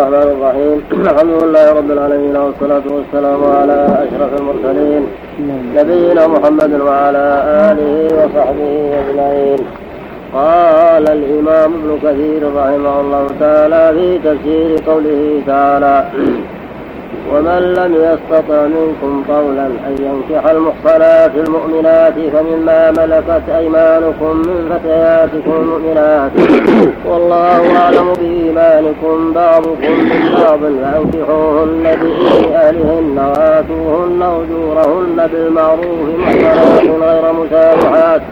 الرحمن الرحيم. الحمد لله رب العالمين والصلاة والسلام على أشرف المرسلين. نبينا محمد وعلى آله وصحبه أجمعين. قال الإمام ابن كثير رحمه الله تعالى في تفسير قوله تعالى. ومن لم يستطع منكم قولا أن ينكح المحصنات المؤمنات فمما ملكت أيمانكم من فتياتكم المؤمنات والله أعلم بإيمانكم بعضكم من بعض فأنكحوهن بإذن أهلهن وآتوهن أجورهن بالمعروف محصنات غير مسامحات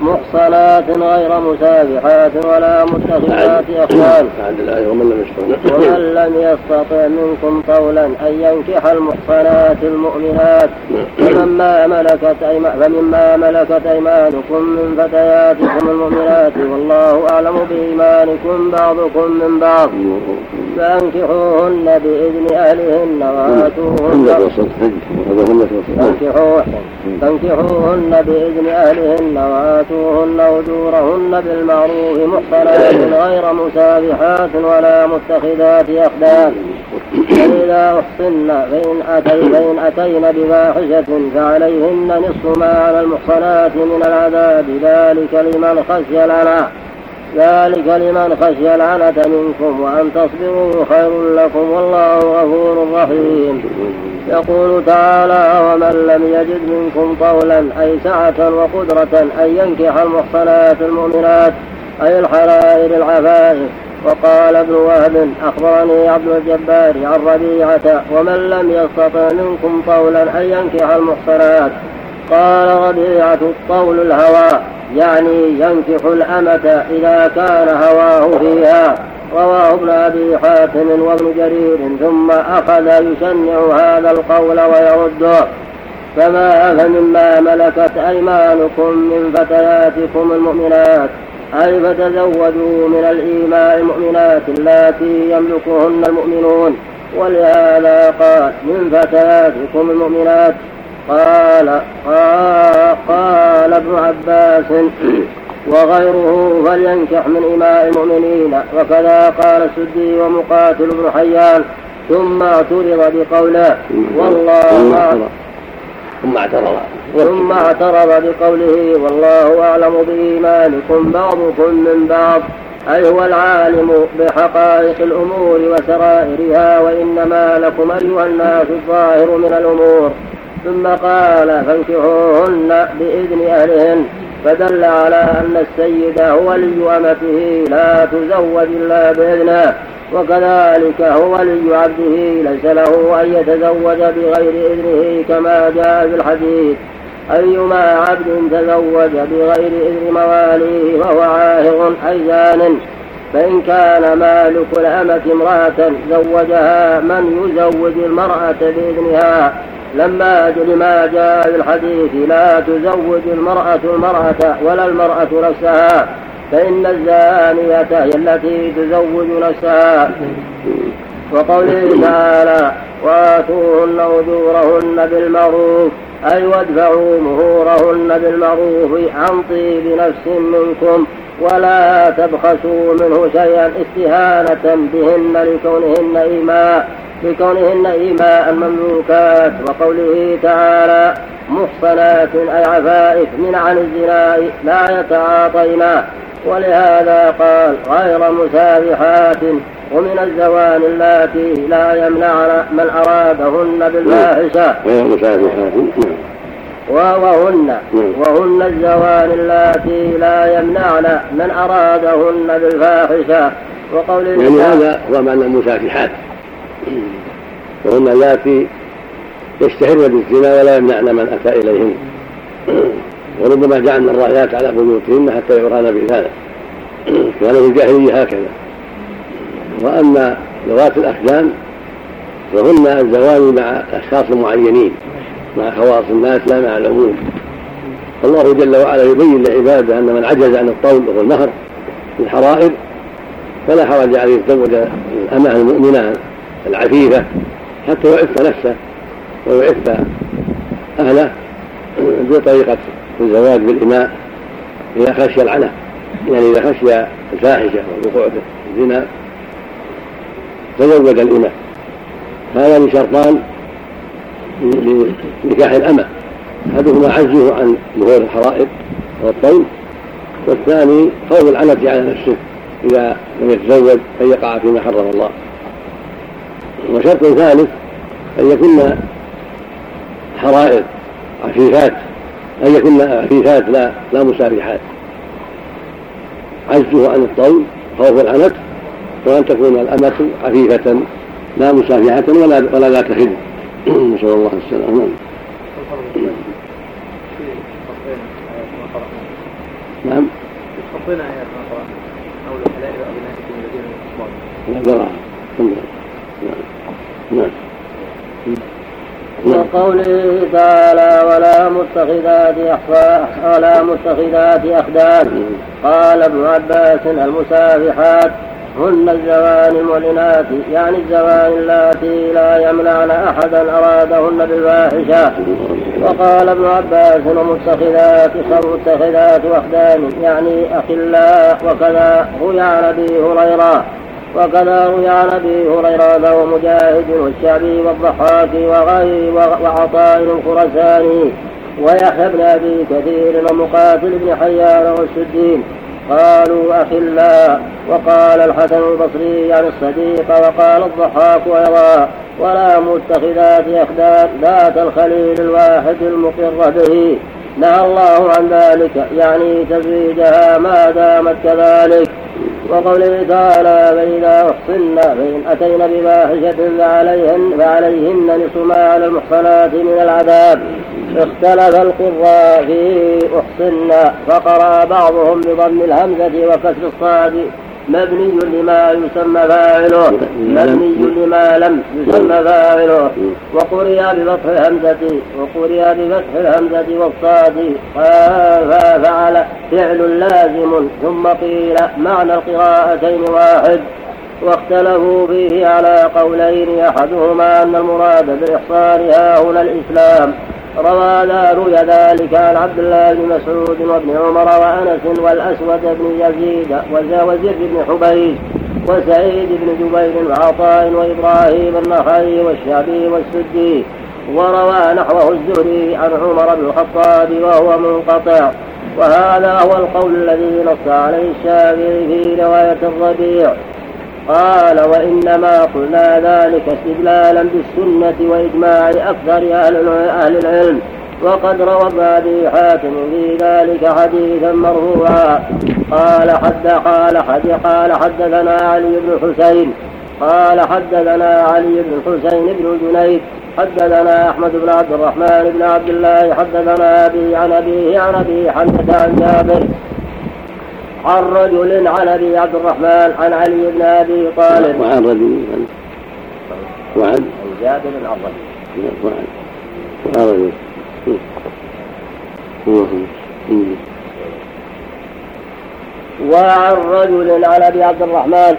محصنات غير مسافحات ولا متخذات أخوان ومن لم يستطع ومن لم يستطع منكم قولا أن ينكح المحصنات المؤمنات. فمما ملكت فمما ملكت أيمانكم من فتياتكم المؤمنات والله أعلم بإيمانكم بعضكم من بعض. فأنكحوهن بإذن أهلهن وآتوهن فأنكحوهن بإذن أهلهن وآتوهن أجورهن بالمعروف محصنات غير مسافحات ولا متخذات أخدان. فإذا أحصن فإن, أتي فإن أتين بفاحشة فعليهن نصف ما على المحصنات من العذاب. ذلك لمن خشي العنى ذلك لمن خشي العنة منكم وأن تصبروا خير لكم والله غفور رحيم. يقول تعالى ومن لم يجد منكم قولا أي سعة وقدرة أن ينكح المحصنات المؤمنات أي الحرائر العفائف وقال ابن وهب أخبرني عبد الجبار عن ربيعة ومن لم يستطع منكم قولا أن ينكح المحصنات قال ربيعة الطول الهوى يعني ينكح الأمة إذا كان هواه فيها. رواه ابن أبي حاتم وابن جرير ثم أخذ يشنع هذا القول ويرده. فما فمما ملكت أيمانكم من فتياتكم المؤمنات؟ أي فتزوجوا من الإيماء المؤمنات اللاتي يملكهن المؤمنون؟ ولهذا قال من فتياتكم المؤمنات. قال قال, ابن عباس وغيره فلينكح من إماء المؤمنين. وكذا قال السدي ومقاتل بن حيان ثم اعترض بقوله والله ثم اعترض. ثم اعترض بقوله والله أعلم بإيمانكم بعضكم من بعض. أي هو العالم بحقائق الأمور وسرائرها وإنما لكم أيها الناس الظاهر من الأمور. ثم قال فانكحوهن بإذن أهلهن. فدل على أن السيد هو ولي أمته لا تزوج إلا بإذنه. وكذلك هو ولي عبده ليس له أن يتزوج بغير إذنه كما جاء في الحديث. أيما عبد تزوج بغير إذن مواليه فهو عاهر أي زان فإن كان مالك الأمة امرأة زوجها من يزوج المرأة بإذنها. لما لما جاء في الحديث لا تزوج المرأة المرأة ولا المرأة نفسها فإن الزانية هي التي تزوج نفسها. وقوله تعالى وآتوهن أجورهن بالمعروف أي وادفعوا مهورهن بالمعروف عن طيب نفس منكم ولا تبخسوا منه شيئا استهانة بهن لكونهن إيماء. لكونهن إيماء مملوكات وقوله تعالى محصنات أي عفائف من عن الزنا لا يتعاطين ولهذا قال غير مسافحات ومن الزوان اللاتي لا يمنعن من أرادهن بالفاحشة. غير مسافحات وهن وهن الزوان اللاتي لا يمنعن من أرادهن بالفاحشة. وقول يعني هذا هو معنى المسافحات وهن اللاتي يشتهرن بالزنا ولا يمنعن من أتى إليهن. وربما جعلنا الرايات على بيوتهن حتى يغران بهذا كان في الجاهلية هكذا. وأما ذوات الأخدان فهن الزوال مع أشخاص معينين مع خواص الناس لا مع العموم الله جل وعلا يبين لعباده أن من عجز عن الطول وهو المهر الحرائر فلا حرج عليه يتزوج الأمة المؤمنه العفيفه حتى يعف نفسه ويعف أهله بطريقة الزواج بالإماء إذا خشي العنى يعني إذا خشي الفاحشة والوقوع في الزنا تزوج الإمام هذان شرطان لنكاح الأمة. أحدهما عجزه عن ظهور الحرائق والطول والثاني خوف العنة على نفسه إذا لم يتزوج أن يقع فيما حرم الله. وشرط ثالث أن يكون حرائر عفيفات أن يكن عفيفات لا لا مسارحات عجزه عن الطول خوف العنت وأن تكون الأمة عفيفة لا مسافحة ولا ولا ذات خدمة. نسأل الله السلامة. نعم. حطينا آيات ما قرأنا حول الحلال وأبنائكم الذين من الأصباط نعم. نعم. وقوله تعالى ولا متخذات ولا متخذات أخدان قال ابن عباس المسافحات هن الزوان المعلنات يعني الزوان اللاتي لا يمنعن أحدا أرادهن بالفاحشة وقال ابن عباس ومتخذات متخذات أخدان يعني أخلاء وكذا روي عن أبي هريرة وكذا روي عن ابي هريره ومجاهد والشعبي والضحاك وغير وعطاء الخرساني ويحيى بن أبي كثير ومقاتل بن حيان والسدين. قالوا أخلاء وقال الحسن البصري عن الصديق وقال الضحاك أيضا ولا متخذات أخدان ذات الخليل الواحد المقر به. نهى الله عن ذلك. يعني تزويجها ما دامت كذلك. وقوله تعالى فإذا أحصن فإن أتين بفاحشة فعليهن فعليهن نصف ما على المحصنات من العذاب. اختلف القراء في أحصن فقرأ بعضهم بضم الهمزة وكسر الصاد. مبني لما يسمى فاعله مبني لما لم يسمى فاعله. وقرئ بفتح الهمزة وقرئ بفتح الهمزة والصاد. ففعل فعل لازم ثم قيل معنى القراءتين واحد. واختلفوا فيه على قولين أحدهما أن المراد بالإحصار ها هنا الإسلام. روى روي ذلك عن عبد الله بن مسعود وابن عمر وأنس والأسود بن يزيد وزيد بن حبيب وسعيد بن جبير وعطاء وإبراهيم النخعي والشعبي والسدي وروى نحوه الزهري عن عمر بن الخطاب وهو منقطع. وهذا هو القول الذي نص عليه الشافعي في رواية الربيع. قال وإنما قلنا ذلك استدلالا بالسنة وإجماع أكثر أهل العلم. وقد روى أبي حاتم في ذلك حديثا مرفوعا. قال حد قال حد قال حدثنا علي بن حسين. قال حدثنا علي بن حسين بن جنيد. حدثنا أحمد بن عبد الرحمن بن عبد الله. حدثنا أبي عن أبيه عن أبي حمزة عن جابر. عن رجل عن أبي عبد الرحمن عن علي بن أبي طالب. وعن رجل وعن جابر عن رجل. وعن وعن رجل. وعن رجل عن أبي عبد الرحمن.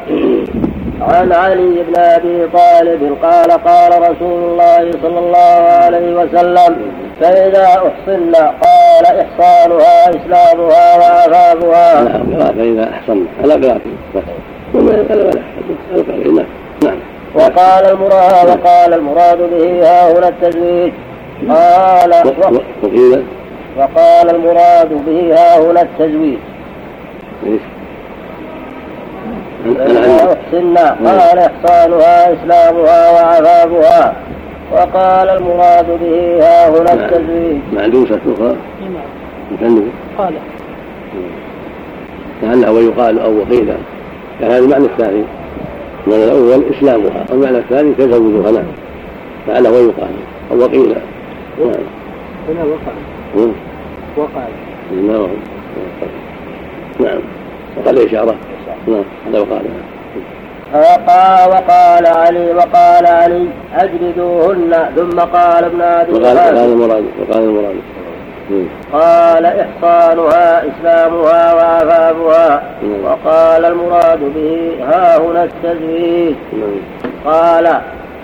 عن علي بن أبي طالب قال قال رسول الله صلى الله عليه وسلم فإذا أحصن قال إحصانها إسلامها وعفافها نعم فإذا أحصن على قراءة نعم وقال المراد وقال المراد به ها هنا التزويج. قال وقيل؟ وقال المراد به ها هنا التزويج. أحصن قال إحصانها إسلامها وعفافها وقال المراد به ها هنا التزويج. معدوسة أخرى؟ نعم قال. لعله ويقال أو وقيل كان هذا المعنى الثاني. المعنى الأول إسلامها. والمعنى الثاني تزوجها نعم. لعله ويقال أو وقيل نعم. هنا وقع. وقع. نعم. نعم. وقال إشارة نعم. هذا وقال وقال, وقال علي وقال علي أجلدوهن ثم قال ابن أبي وقال وقال المراد وقال المراد. قال إحصانها إسلامها وعفافها وقال المراد به ها هنا التزويج. قال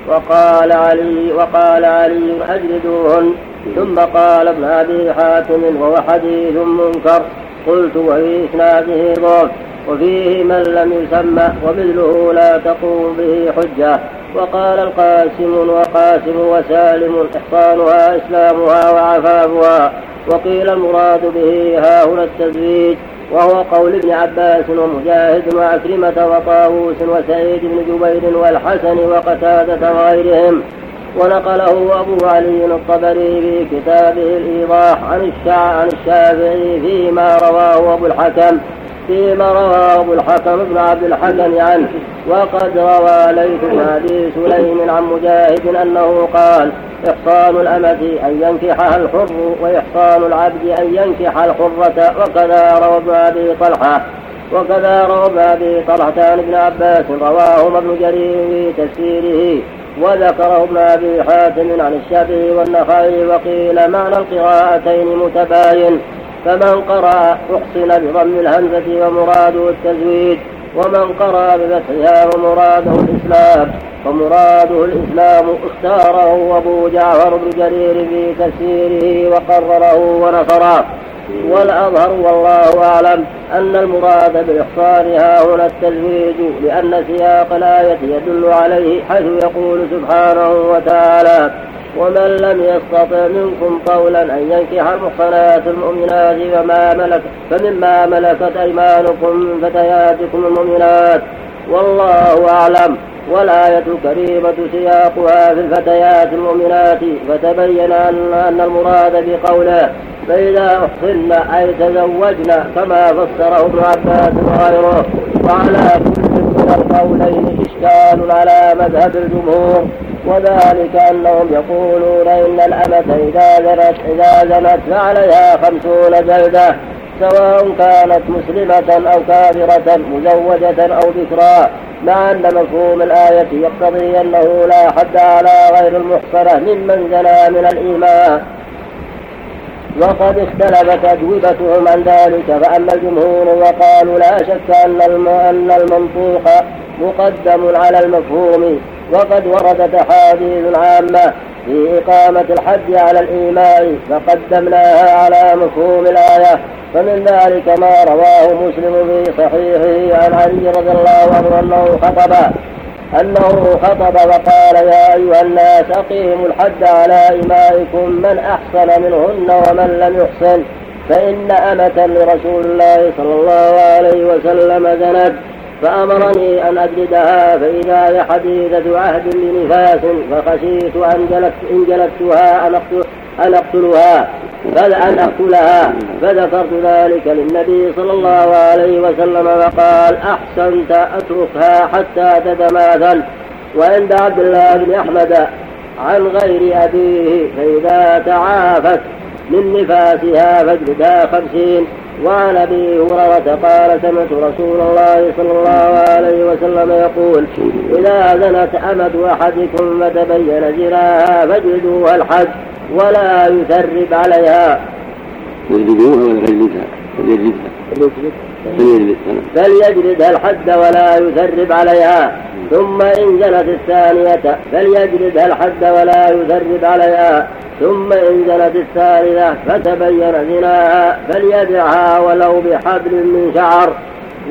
وقال علي وقال علي أجلدوهن. ثم قال ابن أبي حاتم وهو حديث منكر. قلت وفي إسناده ضعف وفيه من لم يسمى ومثله لا تقوم به حجة. وقال القاسم وقاسم وسالم إحصانها إسلامها وعفافها. وقيل المراد به ها هنا التزويج وهو قول ابن عباس ومجاهد وعكرمة وطاووس وسعيد بن جبير والحسن وقتادة وغيرهم. ونقله أبو علي الطبري في كتابه الإيضاح عن عن الشافعي فيما رواه أبو الحكم فيما رواه أبو الحكم بن عبد الحكم عنه. وقد روى ليث بن أبي سليم عن مجاهد أنه قال إحصان الأمة أن ينكحها الحر وإحصان العبد أن ينكح الحرة وكذا روى ابن أبي طلحة. وكذا روى ابن أبي طلحة عن ابن عباس رواهما ابن جرير في تفسيره. وذكره ابن أبي حاتم عن الشافعي والنخعي وقيل معنى القراءتين متباين فمن قرأ أحسن بضم الهمزة ومراده التزويد ومن قرأ بفتحها ومراده الإسلام ومراده الإسلام اختاره أبو جعفر بن جرير في تفسيره وقرره ونصره والأظهر والله أعلم أن المراد بالإحصان ها هنا التزويج لأن سياق الآية يدل عليه حيث يقول سبحانه وتعالى ومن لم يستطع منكم قولا أن ينكح المحصنات المؤمنات فما ملك فمما ملكت أيمانكم من فتياتكم المؤمنات. والله أعلم. والآية الكريمة سياقها في الفتيات المؤمنات فتبين أن, المراد بقوله فإذا أحصن أي تزوجن كما فسره ابن عباس وغيره وعلى كل من القولين إشكال على مذهب الجمهور. وذلك أنهم يقولون إن الأمة إذا زنت إذا زنت فعليها خمسون جلدة. سواء كانت مسلمة أو كافرة مزوجة أو بكرا مع أن مفهوم الآية يقتضي أنه لا حد على غير المحصنة ممن زنى من الإيمان. وقد اختلفت أجوبتهم عن ذلك فأما الجمهور وقالوا لا شك أن المنطوق مقدم على المفهوم وقد وردت أحاديث عامة في إقامة الحج على الإيمان فقدمناها على مفهوم الآية. فمن ذلك ما رواه مسلم في صحيحه عن علي رضي الله عنه أنه خطب أنه خطب وقال يا أيها الناس أقيموا الحد على إمائكم من أحسن منهن ومن لم يحسن فإن أمة لرسول الله صلى الله عليه وسلم زنت فأمرني أن أجلدها فإذا هي حديثة عهد لنفاس فخشيت أن جلت إن جلدتها أن أن أقتلها أن أقتلها. فذكرت ذلك للنبي صلى الله عليه وسلم وقال أحسنت أتركها حتى تتماثل. وعند عبد الله بن أحمد عن غير أبيه فإذا تعافت من نفاسها فاجلدها خمسين. وعن أبي هريرة قال سمعت رسول الله صلى الله عليه وسلم يقول إذا زنت امد أحدكم فتبين زناها فاجلدوها الحد ولا يثرب عليها. يجلدوها ولا يجلدها فليجلدها فليجلدها الحد ولا يثرب عليها. ثم إن زنت الثانية فليجلدها الحد ولا يثرب عليها. ثم إن زنت الثالثة فتبين زناها. فليدعها ولو بحبل من شعر.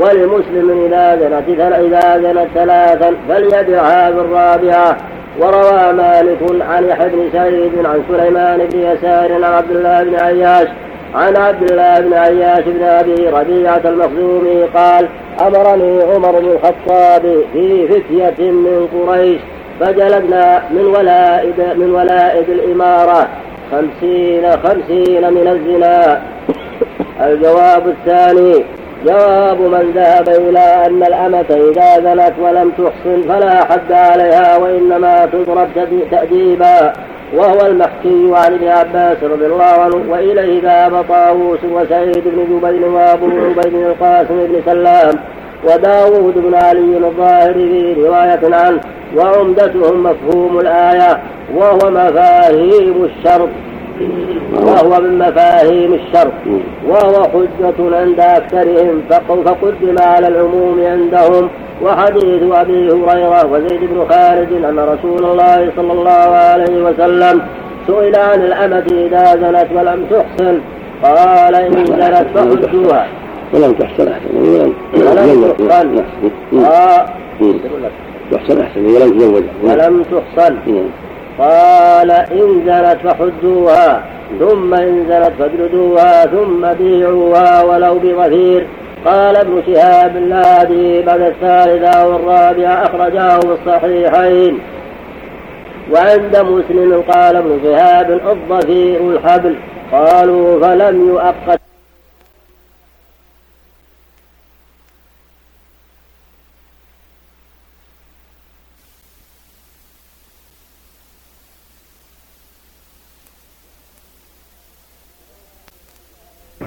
ولمسلم إذا زنت إذا زنت ثلاثا فليدعها بالرابعة وروى مالك عن يحيى بن سعيد عن سليمان بن يسار عن عبد الله بن عياش عن عبد الله بن عياش بن أبي ربيعة المخزومي قال أمرني عمر بن الخطاب في فتية من قريش فجلدنا من ولائد من ولائد الإمارة. خمسين خمسين من الزنا. الجواب الثاني جواب من ذهب إلى أن الأمة إذا زنت ولم تحصن فلا حد عليها وإنما تضرب تأديبا. وهو المحكي عن ابن عباس رضي الله عنه وإليه ذهب طاووس وسعيد بن جبير وأبو عبيد القاسم بن سلام وداود بن علي الظاهري في رواية عنه وعمدتهم مفهوم الآية وهو مفاهيم الشرط. وهو من مفاهيم الشرط وهو حجة عند أكثرهم فقدم على العموم عندهم. وحديث أبي هريرة وزيد بن خالد أن رسول الله صلى الله عليه وسلم سئل عن الأمة إذا زنت ولم تحسن قال إن زنت فحجوها. ولم تحصل أحسن ولم تحصن. أحسن ولم تزوج ولم تحصن. قال إن زنت فحدوها ثم إن زنت فاجلدوها ثم بيعوها ولو بظفير قال ابن شهاب الذي بعد الثالثة أو الرابعة أخرجاه في الصحيحين. وعند مسلم قال ابن شهاب الضفير الحبل قالوا فلم يؤقت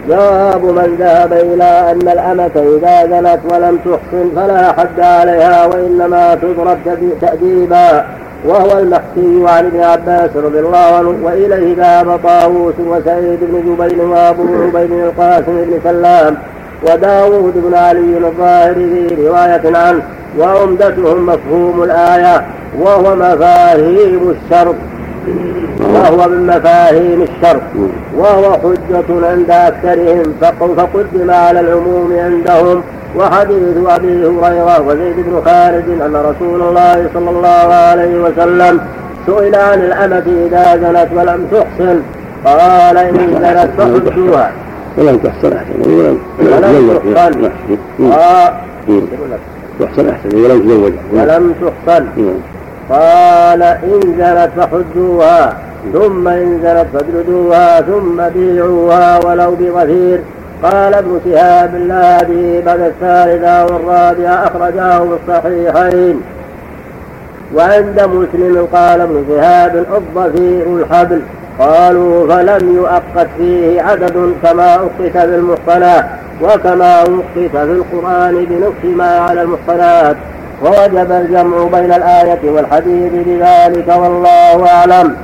جواب من ذهب إلى أن الأمة إذا زنت ولم تحصن فلا حد عليها وإنما تضرب تأديبا. وهو المحكي عن ابن عباس رضي الله عنه وإليه ذهب طاووس وسعيد بن جبير وأبو عبيد القاسم بن سلام وداوود بن علي الظاهري في رواية عنه وعمدتهم مفهوم الآية وهو مفاهيم الشرط. وهو من مفاهيم الشرط وهو حجة عند أكثرهم فقدم على العموم عندهم. وحديث أبي هريرة وزيد بن خالد أن رسول الله صلى الله عليه وسلم سئل عن الأمة إذا زنت ولم تحسن قال إن زنت فحدوها ولم تحسن أحسن ولم تحسن أحسن ولم تزوج. ولم تحسن قال إن زنت فحدوها ثم إن زنت فاجلدوها ثم بيعوها ولو بظفير قال ابن شهاب الذي بعد الثالثة والرابعة أخرجاه في الصحيحين. وعند مسلم قال ابن شهاب الضفير الحبل. قالوا فلم يؤقت فيه عدد كما أقت بالمحصنات وكما أقت في القرآن بنصف ما على المحصنات ووجب الجمع بين الآية والحديث بذلك والله أعلم.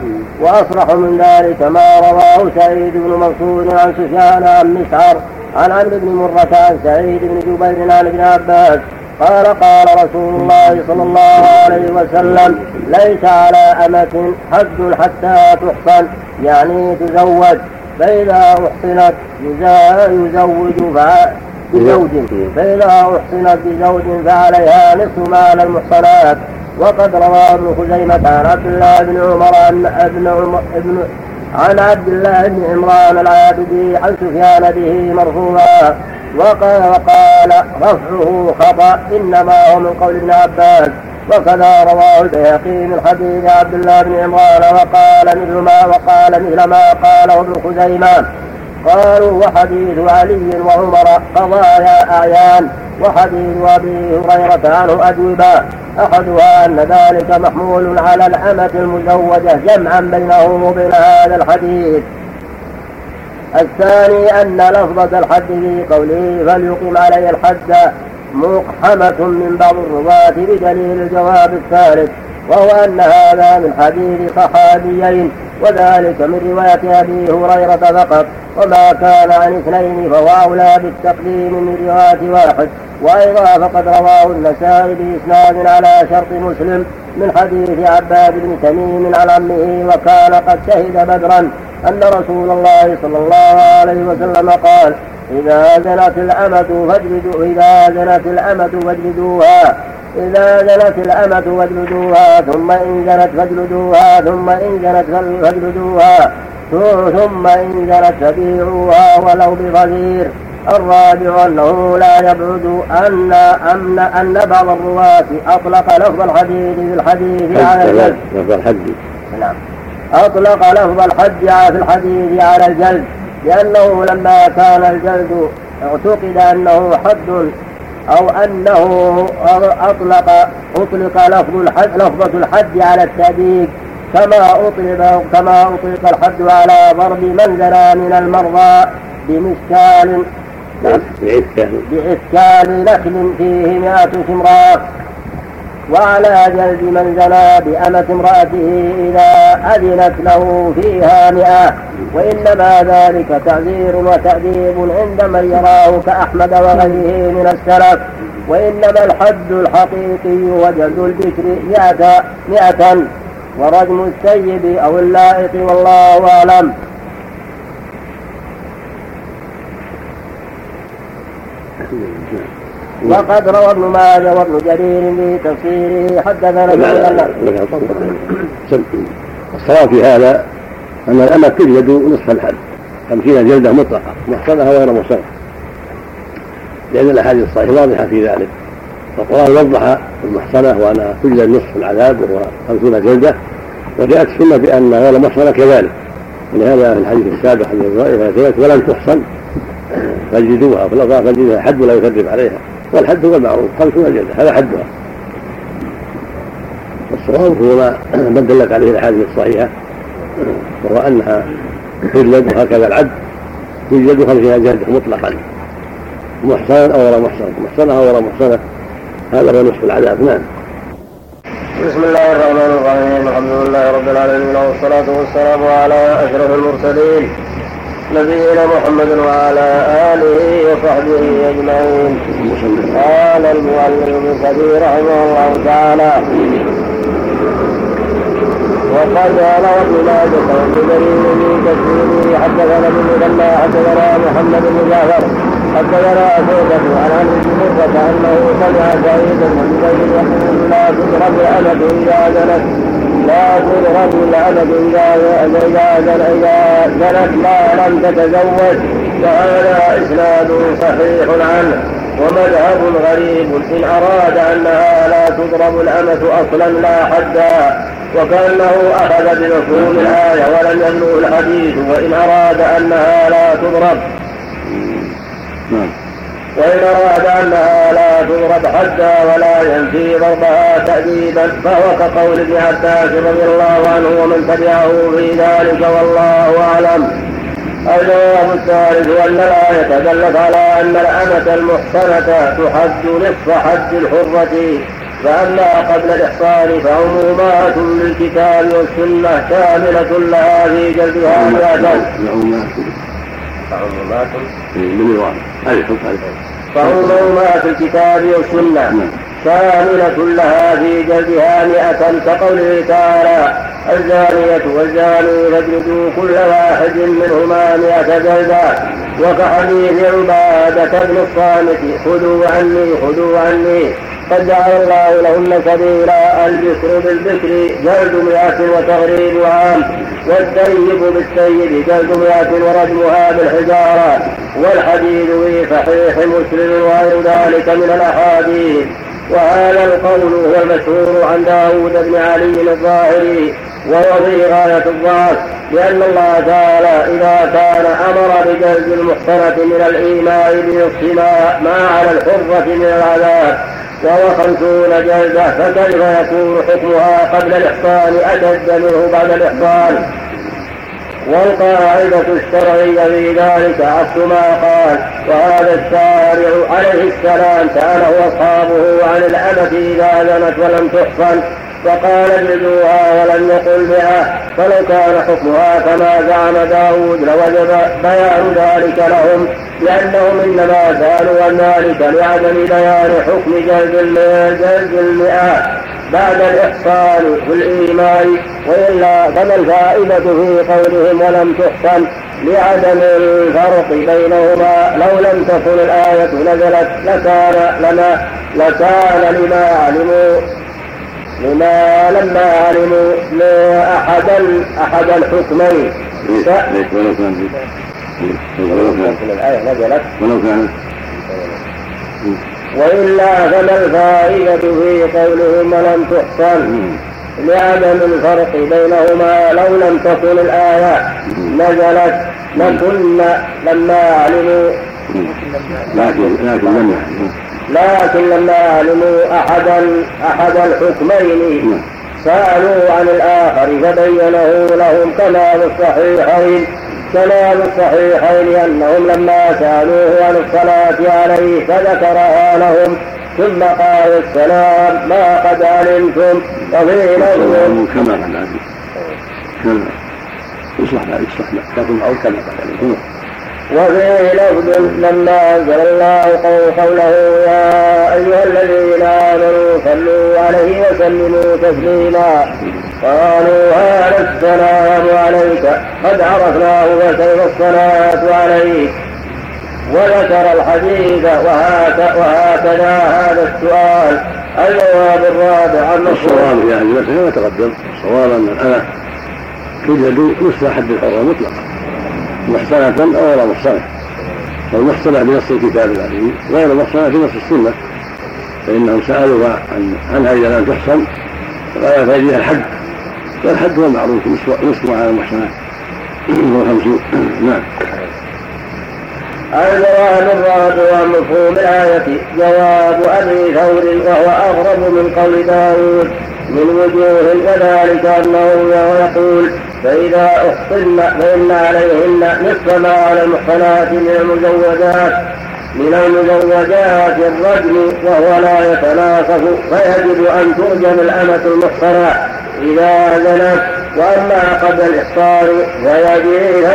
وأصرح من ذلك ما رواه سعيد بن منصور عن سفيان عن مسعر عن عمرو بن مرة عن سعيد بن جبير عن ابن عباس. قال قال رسول الله صلى الله عليه وسلم ليس على أمة حد حتى تحصن يعني تزوج. فإذا أحصنت يزوج بزوج فإذا أحصنت بزوج فعليها نصف ما على المحصنات. وقد روى ابن خزيمة عن عبد الله بن عمر أن ابن عمر ابن عن عبد الله بن عمران العابدي عن سفيان به مرفوعا. وقال وقال رفعه خطأ إنما هو من قول ابن عباس. وكذا رواه البيهقي من حديث عبد الله بن عمران وقال مثل ما وقال مثل ما قاله ابن خزيمة. قالوا وحديث علي وعمر قضايا أعيان وحديث أبي هريرة عنه أجوبة أحدها أن ذلك محمول على الأمة المزوجة جمعا بينه وبين هذا الحديث. الثاني أن لفظة الحد في قوله فليقم عليه الحد مقحمة من بعض الرواة بدليل الجواب الثالث وهو أن هذا من حديث صحابيين وذلك من رواية أبي هريرة فقط وما كان عن اثنين فهو أولى بالتقديم من رواية واحد. وأيضا فقد رواه النسائي بإسناد على شرط مسلم من حديث عباد بن تميم عن عمه وكان قد شهد بدرا أن رسول الله صلى الله عليه وسلم قال إذا زنت الأمة فاجلدوا إذا زنت الأمة فاجلدوها. إذا زنت الأمة فاجلدوها ثم إن زنت فاجلدوها ثم إن زنت فاجلدوها ثم إن زنت فبيعوها ولو بغزير الرابع أنه لا يبعد أن أن أن بعض الرواة أطلق لفظ الحديث في الحديث على الجلد. لفظ الحد نعم. أطلق لفظ الحد في الحديث على الجلد لأنه لما كان الجلد اعتقد أنه حد أو أنه أطلق أطلق لفظ الحد لفظة الحد على التأديب. كما أطلق كما أطلق الحد على ضرب من زنى من المرضى بمسكال بإسكال نخل فيه مئة شمراء وعلى جلد من زنى بأمة امرأته إذا أذنت له فيها مئة. وإنما ذلك تعذير وتأديب عند من يراه كأحمد وغيره من السلف. وإنما الحد الحقيقي وجلد البكر مئة, مئة. ورجم السيب أو اللائق والله أعلم. وقد روى ابن ماجه وابن جرير في تفسيره حدثنا الصواب في هذا أن الأمة تجلد نصف الحد. خمسين جلدة مطلقة محصنة غير محصنة لأن الأحاديث الصحيحة واضحة في ذلك. والقرآن وضح المحصنة وأنها تجلد نصف العذاب وهو خمسون جلدة وجاءت السنة بأن غير محصنة كذلك. ولهذا في الحديث السابق حديث الرائفة ولم تحصن. فجدوها في الأضعاف فجدوها حد ولا يكذب عليها. والحد هو المعروف خمسون جلدة هذا حدها. والصواب هو ما دلت عليه الأحاديث الصحيحة وهو أنها تجلد وهكذا العبد يجلد خمسين جلدة مطلقا. محصنا أو غير محصنة محصنة أو غير محصنة هذا هو نصف العذاب نعم. بسم الله الرحمن الرحيم الحمد لله رب العالمين والصلاة والسلام على أشرف المرسلين. نبينا محمد وعلى آله وصحبه أجمعين. قال المؤلف ابن كثير رحمه الله تعالى وقد ابن ماجه وابن جرير في تفسيره حدثنا ابن مثنى حدثنا محمد بن جعفر حدثنا شعبة عن عمرو بن مرة انه سمع سعيدا بن زيد يقول لا تضرب الأمة إذا زنت لا تضرب الأمة إذا إذا إذا زنت ما لم تتزوج وهذا إسناد صحيح عنه ومذهب غريب إن أراد أنها لا تضرب الأمة أصلا لا حدا وكأنه أخذ بمفهوم الآية ولم يبلغ الحديث وإن أراد أنها لا تضرب نعم. وإن أراد أنها لا تضرب حتى ولا ينفي ضربها تأديبا فهو كقول ابن عباس رضي الله عنه ومن تبعه في ذلك والله أعلم. الجواب الثالث أن الآية دلت على أن الأمة المحصنة تحد نصف حد الحرة فأما قبل الإحصان فعمومات للكتاب والسنة كاملة لها في جلدها مئة. فعمومات فعمومات الكتاب والسنة. نعم. كاملة لها في جلدها مئة كقوله تعالى الزانية والزاني فاجلدوا كل واحد منهما مئة جلدة. وكحديث عبادة بن الصامت خذوا عني خذوا عني. قد جعل الله لهن سبيلا البكر بالبكر جلد مئة وتغريب عام والسيب بالسيب جلد مئة ورجمها بالحجارة والحديث في صحيح مسلم وغير ذلك من الأحاديث. وهذا القول هو المشهور عن داود بن علي الظاهري وهو في غاية الضعف لأن الله تعالى إذا كان أمر بجلد المحصنة من الإيماء بنصف ما على الحرة من العذاب وهو خمسون جلدة فكيف يكون حكمها قبل الإحصان؟ أشد منه بعد الإحصان. والقاعدة الشرعية في ذلك عكس ما قال وهذا الشارع عليه السلام سأله أصحابه عن الأمة إذا زنت ولم تحصن. فقال اجلدوها ولم يقل بها فلو كان حكمها كما زعم داود لوجب بيان ذلك لهم لأنهم إنما سألوا عن ذلك لعدم بيان حكم جلد جلد المئة. بعد الإحصان في الإيمان وإلا فما الفائدة في قولهم ولم تحصن لعدم الفرق بينهما. لو لم تكن الآية نزلت لكان لما لكان لما علموا. لما لما علموا أحد أحد الحكمين. ولو كان الآية نزلت. ولو كانت وإلا فما الفائدة في قولهم ولم تحصن لعدم الفرق بينهما لو لم تكن الآية نزلت. لكن لما علموا لكن لكن لما لكن لما علموا أحدا أحد الحكمين سألوا عن الآخر فبينه لهم كما في الصحيحين كما في الصحيحين أنهم لما سألوه عن الصلاة عليه فذكرها لهم ثم قال السلام ما قد علمتم؟ وفي لفظ كما علمتم كما يصلح يصلح لكن أو كما قد علمتم وفي لفظ لما أنزل الله قوله يا أيها الذين آمنوا صلوا عليه وسلموا تسليما. قالوا هذا السلام عليك. قد عرفناه وكيف الصلاة عليك. وذكر الحديث وهكذا هذا السؤال. الجواب الرابع عن الصواب المسجد كما تقدم. الصواب ان الأنا توجد نصف حد الحرة مطلقا. محسنة أو غير محسنة فالمحسنة بنص الكتاب العزيز غير محسنة بنص السنة. فإنهم سألوا عن عنها إذا لم تحسن فقال فيجيها الحد والحد هو المعروف نصف على المحسنات وهو خمسون نعم. الجواب الرابع عن مفهوم الآية جواب أبي ثور وهو أغرب من قول داود من وجوه وذلك أنه يقول فإذا أحصن فإن عليهن نصف ما على المحصنات من المزوجات من المزوجات الرجل وهو لا يتناصف فيجب أن ترجم الأمة المحصنة إذا زنت وأما قبل الإحصان فيجب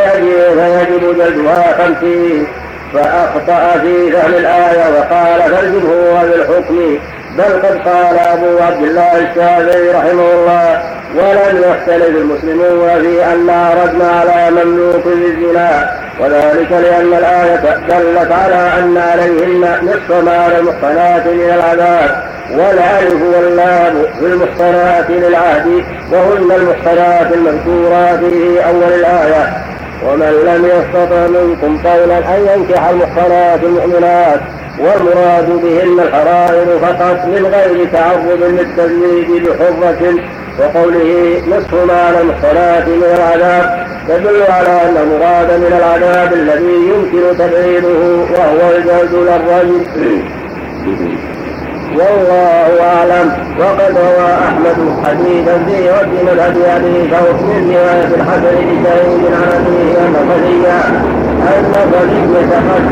فيجب جلدها خمسين. فأخطأ في فهم الآية وقال فالجمهور بالحكم بل قد قال أبو عبد الله الشافعي رحمه الله ولم يختلف المسلمون في أن لا ردنا على مملوك بالزنا وذلك لأن الآية دلت على أن عليهن نصف ما للمحصنات من العذاب والألف واللام في المحصنات للعهد وهن المحصنات المذكورات في أول الآية. ومن لم يستطع منكم قولا أن ينكح المحصنات المؤمنات والمراد بهن الحرائر فقط من غير تعرض للتزويج بحرة وقوله نصف ما على المحصنات من العذاب تدل على أن المراد من العذاب الذي يمكن تبعيده وهو الجلد للرجل. والله أعلم. وقد روى أحمد حديثا في رد مذهب أبي ثور من رواية الحسن بن سعيد عن أبيه أن أن خديجة قد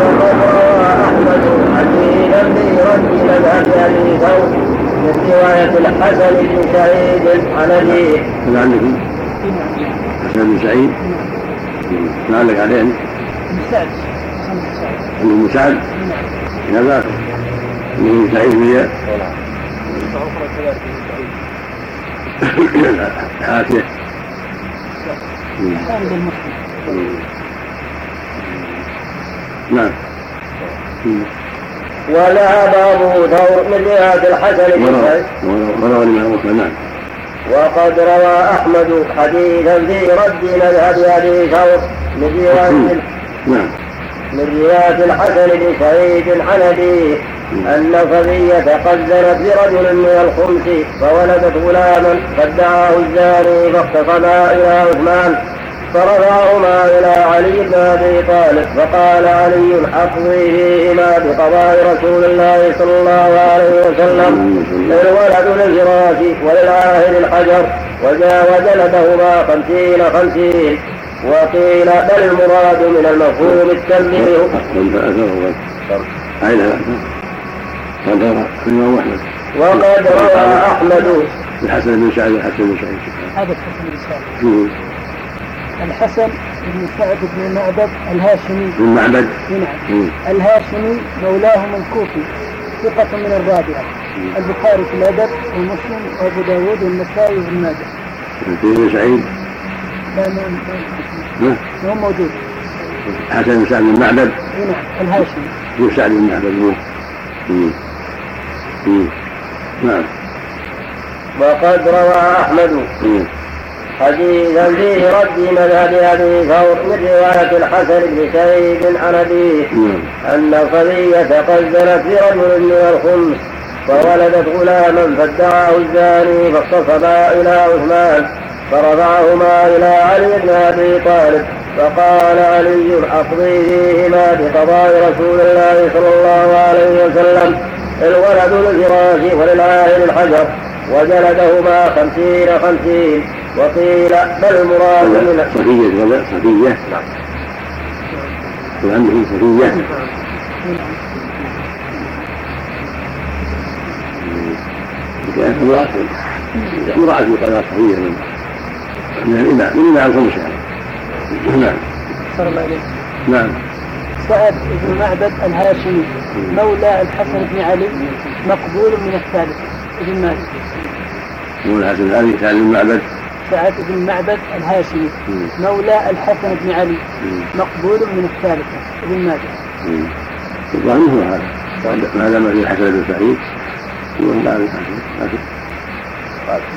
وقد روى أحمد حديثا في رد مذهب أبي ثور من رواية الحسن بن سعيد. عن أبيه. حسن بن سعيد. نعلق عليه بن سعد بن سعد هذا بن هي حاتيه نعم وذهب ابو ثور من روايه الحسن وروى الامام مسلم نعم. وقد روى أحمد حديثا في رد مذهب أبي ثور من رواية نعم. من رواية الحسن بن سعيد أبيه أن صبية قد زنت برجل من الخمس فولدت غلاما فادعاه الزاني فاختصما إلى عثمان فرفعهما إلى علي بن أبي طالب فقال علي أقضي فيهما بقضاء رسول الله صلى الله عليه وسلم الولد للفراش وللعاهر الحجر وجلدهما خمسين خمسين وقيل بل المراد من المفهوم التنبيه. وقد روى أحمد. الحسن بن سعيد الحسن بن سعيد هذا الحسن بن سعيد الحسن بن سعد بن معبد الهاشمي. بن معبد. نعم الهاشمي مولاهم الكوفي ثقة من الرابعة. البخاري في الأدب ومسلم وأبو داود والنسائي وابن ماجه بن سعيد لا ما هو موجود. حسن بن سعد بن معبد نعم الهاشمي بن سعد بن معبد نعم. وقد روى أحمد. حديثا فيه رد مذهب أبي ثور من رواية الحسن بن سعيد عن ابيه أن صبيه قد زنت برجل من الخمس فولدت غلاما فادعاه الزاني فاختصما إلى عثمان. فرفعهما إلى علي بن أبي طالب فقال علي اقضي فيهما بقضاء رسول الله صلى الله عليه وسلم الولد للفراش وللعاهل الحجر وجلدهما خمسين خمسين وقيل بل المراد من صفية ولا صفية. نعم وعنده صفية. امرأة أمرأة يقال صفية. من الإمام من الإمام الخمس يعني نعم نعم. سعد بن معبد الهاشمي مولى الحسن بن علي مقبول من الثالث. ابن مالك. يقول الحسن الهاشمي سعد بن معبد. سعد بن معبد الهاشمي. مولى الحسن بن علي. مقبول من الثالثة ابن ماجه. الظاهر هو هذا. ما دام في الحسن بن سعيد يقول لا الحسن لكن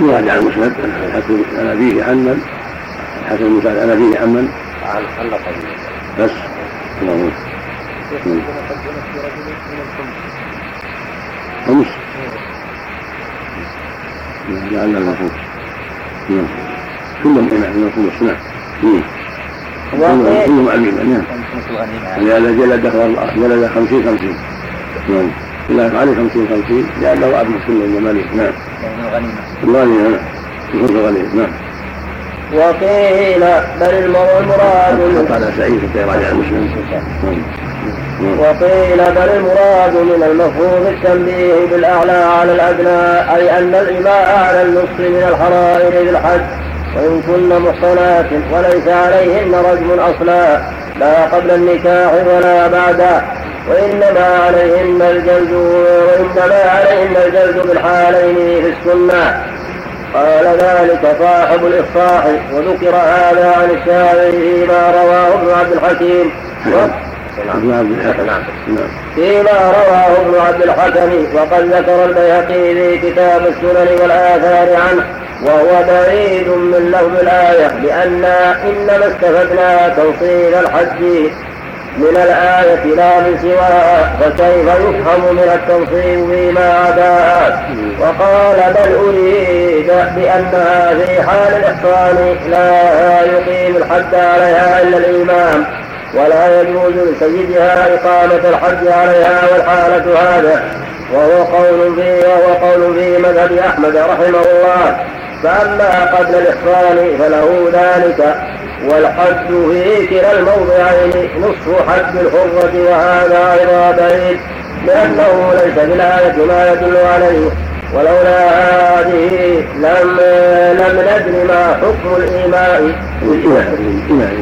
يراجع المسند الحسن عن أبيه عمن الحسن بن سعد عن أبيه عمن عن خلق بس. اللهم. خمس. لعل الخمس نعم. كلهم نعم من الخمس نعم. كلهم علينا نعم. لهذا جلد جلد خمسين خمسين. نعم. إلا عليه خمسين خمسين لأنه أبن كل الجمالين نعم. الغنيمة نعم. الفرد غنيمة نعم. وقيل بل المراد على سعيد حتى يراجع المسلم نعم. نعم وقيل بل المراد من المفروض التنبيه بالأعلى على الأدنى أي أن الإماء على النصف من الحرائر للحج وإن كن محصنات وليس عليهن رجم أصلا لا قبل النكاح ولا بعده وإنما عليهن الجلد وإنما عليهن الجلد بالحالين في السنة. قال ذلك صاحب الإصحاح وذكر هذا عن الشافعي فيما رواه ابن عبد الحكيم. نعم. فيما رواه ابن عبد الحكم وقد ذكر البيهقي في كتاب السنن والآثار عنه وهو بعيد من لفظ الآية لأننا إنما استفدنا توصيل الحج من الآية لا من سواها فكيف يفهم من التنصيب فيما عداها وقال بل أريد بأنها في حال الإحصان لا يقيم الحد عليها إلا الإمام ولا يجوز لسيدها إقامة الحج عليها والحالة هذا وهو قول في وهو قول في مذهب أحمد رحمه الله. فأما قبل الإحصان فله ذلك والحج في كلا الموضعين نصف حج الحرة وهذا أيضا بعيد لأنه ليس في الآية ما يدل عليه ولولا هذه لم لم ندر ما حكم الإيماء. الإماء الإماء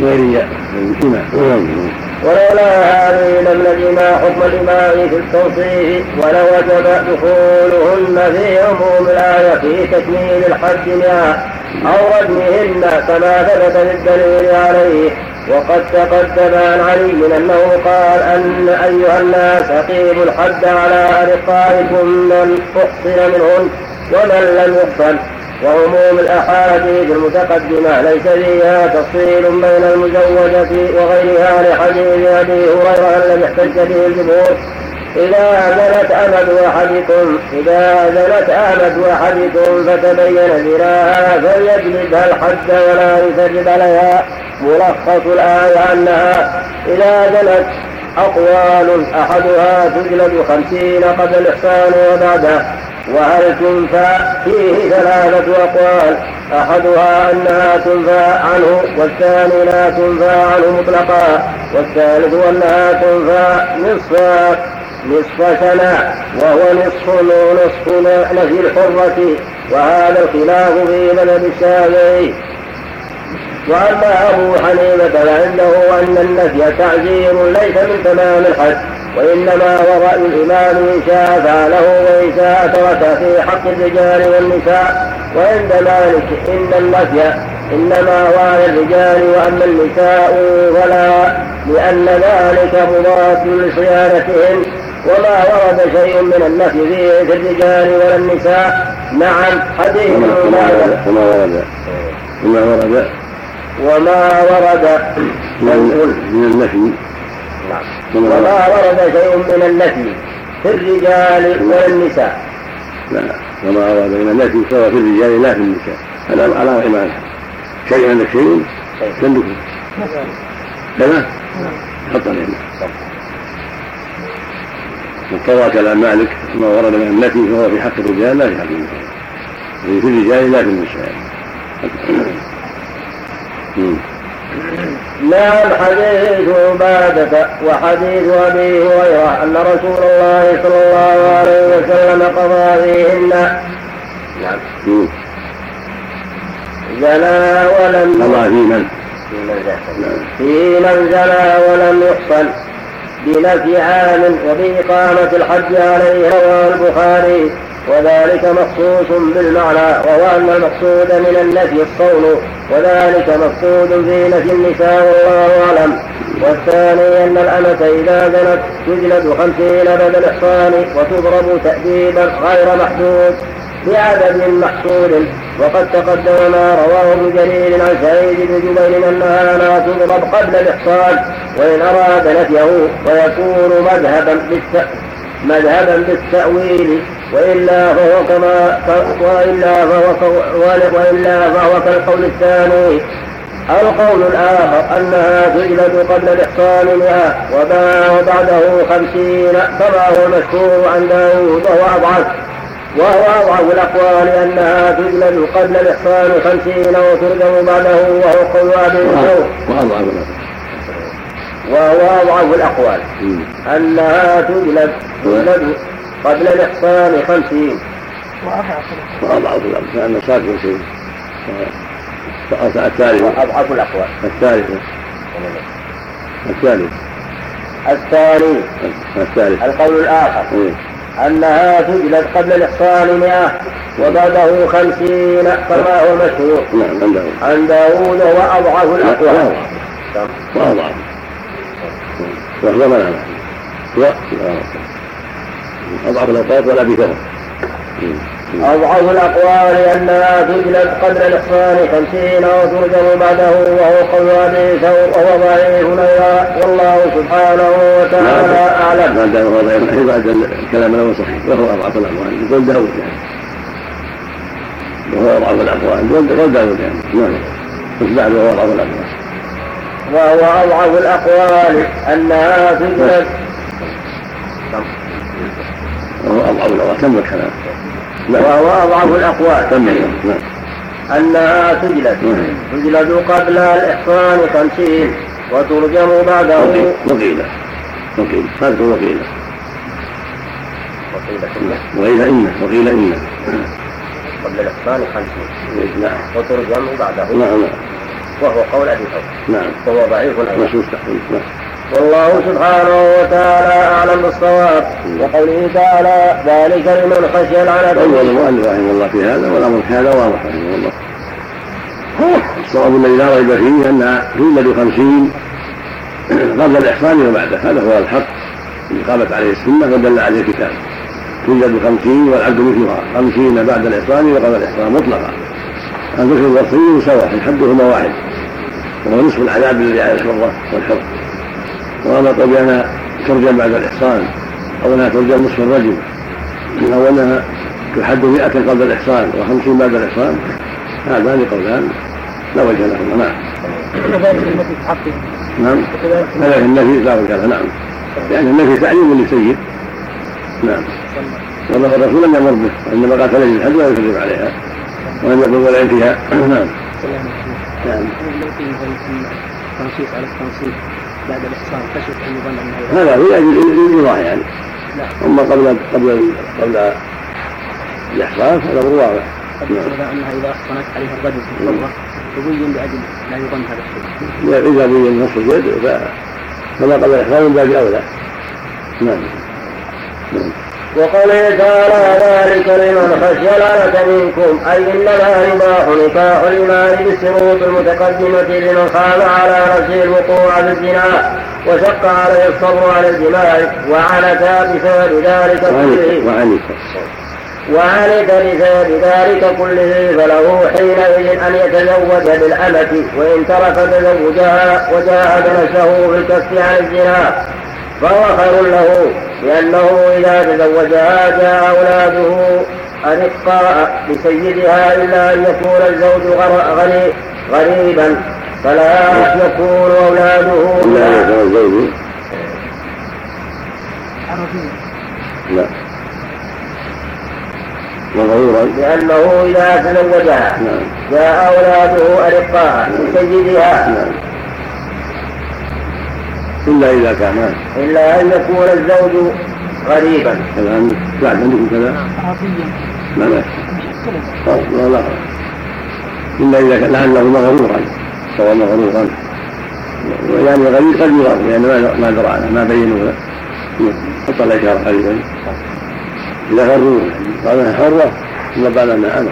غير الإماء ولولا هذه لم ندر ما حكم الإماء في التوصيف ولوجب دخولهن في عموم الآية في تكميل الحج بها أو ردمهن كما ثبت بالدليل عليه. وقد تقدم عن علي أنه قال أن أيها الناس أقيموا الحد على أرقائكم من أحصن منهن ومن لم يحصن. وعموم الأحاديث المتقدمة ليس فيها تفصيل بين المزوجة وغيرها لحديث أبي هريرة الذي احتج به الجمهور. إذا زنت أمد أحدكم إذا زنت أمد أحدكم فتبين زناها فليجلدها الحد ولا يسجد عليها ملخص الآية أنها إذا زنت أقوال أحدها تجلد خمسين قبل الإحسان وبعده وهل تنفى؟ فيه ثلاثة أقوال. أحدها أنها تنفى عنه والثاني لا تنفى عنه مطلقا. والثالث أنها تنفى نصف نصف سنة وهو نصف ونصف نفي الحرة. وهذا الخلاف في مذهب الشافعي. وأما أبو حنيفة فعنده أن النفي تعزير ليس من تمام الحج وإنما هو رأي الإمام إن شاء فعله وإن شاء ترك في حق الرجال والنساء. وعند مالك إن النفي إنما هو على الرجال وأما النساء فلا لأن ذلك مضاد لصيانتهن وما ورد شيء من النفي فيه في الرجال ولا النساء. نعم حديث وما ورد وما ورد. وما ورد من النفي. وما ورد شيء من النفي في الرجال ولا النساء. لا وما ورد من النفي سواء في الرجال لا في النساء. هذا على رأي شيء عندك شيء؟ عندك كذا حط عليه. مقتضى كلام مالك. ما ورد من النفي فهو في حق الرجال لا في حق النساء. في الرجال لا في النساء. نعم حديث عبادة وحديث أبي هريرة أن رسول الله صلى الله عليه وسلم قضى فيهن. نعم زنا ولم قضى في من؟ في من زنا ولم يحصن. بنفي عام وبإقامة الحج عليه رواه البخاري. وذلك مخصوص بالمعنى وهو أن المقصود من النفي الصون وذلك مقصود في نفي النساء والله أعلم. والثاني أن الأمة إذا زنت تجلد خمسين بدل الإحصان وتضرب تأديبا غير محدود بعدد محصول وقد تقدم ما رواه ابن جرير عن سعيد بن جبير أنها لا تضرب قبل الإحصان وإن أراد نفيه ويكون مذهبا مذهبا بالتأويل. وإلا فهو كما وإلا فهو وإلا فهو كالقول الثاني. القول الآخر أنها تجلد قبل الإحصان مئة وبعده خمسين كما هو مشهور عن داود وهو أضعف. وهو أضعف الأقوال أنها تجلد قبل الإحصان خمسين وترجم بعده وهو قول أبي وأضعف وهو أضعف الأقوال. أنها تجلد قبل الإحصان خمسين. وأضعف الأقوال لأن ساكن شيء الثالث. وأضعف الأقوال. الثالث. الثالث. الثاني. الثالث. القول الآخر. إيه. أنها تجلد قبل الإحصان مئة وبعده خمسين كما هو مشهور؟ نعم عن داود عن وهو أضعف الأقوال. وأضعف وهو منع أضعف الأوقات ولا بثمن أضعف الأقوال أنها تجلد قدر الإحصان خمسين وترجم بعده وهو قول أبي ثور وهو ضعيف أيضا والله سبحانه وتعالى أعلم. بعد هو ضعيف بعد الكلام له صحيح. وهو أضعف الأقوال. يقول داود يعني. وهو أضعف الأقوال. يقول داود يعني. نعم. بس بعد وهو أضعف الأقوال؟ وهو أضعف الأقوال أنها تجلد وهو أضعف الأقوال. كم الكلام وهو أضعف الأقوال كم نعم. أنها تجلد تجلد قبل الإحصان خمسين وترجم بعده. وقيل. وقيل. وقيل. هذا وقيل. وقيل إنه وقيل إنه قبل الإحصان خمسين نعم. وترجم بعده. نعم. نعم وهو قول أبي ثور نعم. وهو ضعيف. أيضا نعم. والله سبحانه وتعالى أعلم بالصواب. وقوله تعالى ذلك لمن خشي العنة أول المؤلف رحمه الله في هذا والأمر في هذا واضح رحمه الله الصواب الذي لا ريب فيه أنها تولد خمسين قبل الإحصان وبعده هذا هو الحق. اللي قامت عليه السنة ودل عليه الكتاب. تولد خمسين والعبد مثلها. خمسين بعد الإحصان وقبل الإحصان مطلقا. الذكر والصغير سواء حدهما واحد. وهو نصف العذاب الذي على الحرة والحر وأما قول بأنها ترجم بعد الإحصان أو أنها ترجم نصف الرجل أو أنها تحد مئة قبل الإحصان وخمسين بعد الإحصان. هذان قولان لا وجه لهما نعم. في نعم. في النفي لا وجه له نعم. لأن النفي تعليم للسيد. نعم. والله الرسول لم يمر به وإنما قال فليس الحد ولا يكذب عليها ولم يقل ولا انتهاء نعم. نعم. بعد الإحصان خشية أن يظن أنها هذا هو يجوز للإيضاح يعني لا. أما قبل قبل قبل الإحصان هذا هو واضح أنها إذا أحصنت عليها الرجل في الحرة تبين لأجل لا يظن هذا الشيء. إذا بين نص الجد فما قبل الإحصان من باب أولى نعم. نعم. وقوله تعالى ذلك لمن خشي العنة منكم. أي إنما يباح نكاح المال بالشروط المتقدمة لمن خاف على نفسه الوقوع بالزنا وشق عليه الصبر على الجماع وعنت بسبب ذلك كله. وعنك وعنت بسبب ذلك كله. فله حينئذ أن يتزوج بالأمة وإن ترك تزوجها وجاهد نفسه في الكف عن الزنا. فهو خير له لأنه إذا تزوجها جاء أولاده أرقاء لسيدها إلا أن يكون الزوج غري- غريبا فلا يكون أولاده يكون الزوج لا وغيورا لأنه إذا تزوجها نعم. جاء أولاده أرقاء لسيدها نعم. إلا إذا كان. إلا أن يكون الزوج غريبا. الآن بعد عندكم كذا. عربية لا لا. لا لا. إلا إذا كان لعله مغرورا سواء مغرورا يعني غريب قد يغر لأن ما ما درى عنه ما بينوا له حط الإشارة قريبا. إذا غرور يعني قال حرة ثم قال انها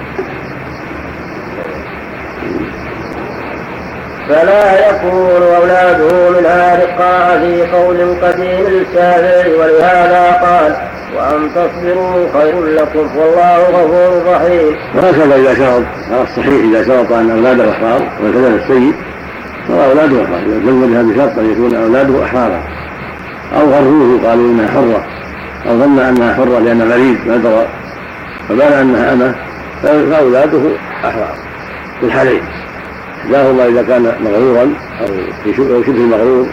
فلا يكون أولاده منها رقاء في قول قديم للشافعي ولهذا قال وأن تصبروا خير لكم والله غفور رحيم. وهكذا إذا شرط على الصحيح إذا شرط أن أولاده أحرار وكذا السيد فأولاده أحرار. إذا زوجها بشرط أن يكون أولاده أحرارا أو غروه قالوا إنها حرة أو ظن أنها حرة لأن مريض ما درى فبان أنها أمة فأولاده أحرار. في الحالين. إحداهما إذا كان مغرورا أو شبه مغرور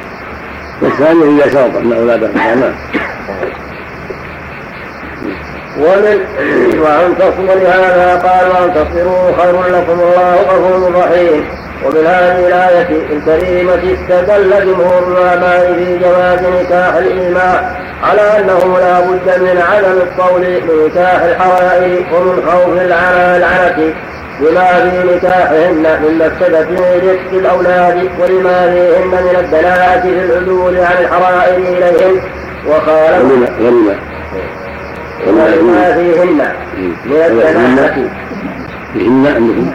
والثاني إذا شرط أن أولاده كانا ومن وأن تصبروا لهذا قال وأن تصبروا خير لكم الله غفور رحيم. ومن هذه الآية الكريمة استدل جمهور العلماء في جواز نكاح الإيماء على أنه لا بد من عدم القول بنكاح الحرائر ومن خوف العنة لما في نكاحهن من مفسدة رزق الأولاد ولما فيهن من الدلالة في العدول عن الحرائر إليهم؟ وقال ولما ولما فيهن؟ من الدلالة فيهن عندكم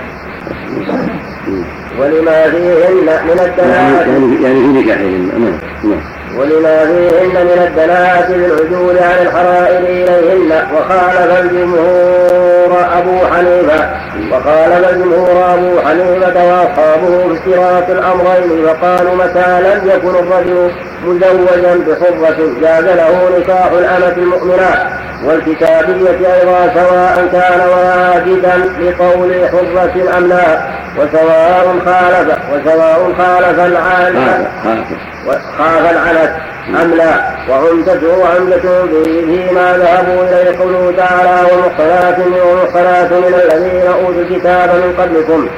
ولما فيهن من الدلالة يعني يعني في نكاحهن نعم نعم. ولما فيهن من الدلالة بالعدول عن الحرائر إليهن وخالف الجمهور أبو حنيفة وخالف الجمهور أبو حنيفة وأصحابه اشتراك الأمرين فقالوا متى لم يكن الرجل مزوجا بحرة جاز له نكاح الأمة المؤمنات؟ والكتابية أيضا سواء كان واجدا لقول حرة أم لا وسواء خالف وسواء خالف العالم خاف العنت أم لا وعمدته وعمدته فيما ذهبوا إليه قوله تعالى ومحصنات ومحصنات من الذين أوتوا الكتاب من قبلكم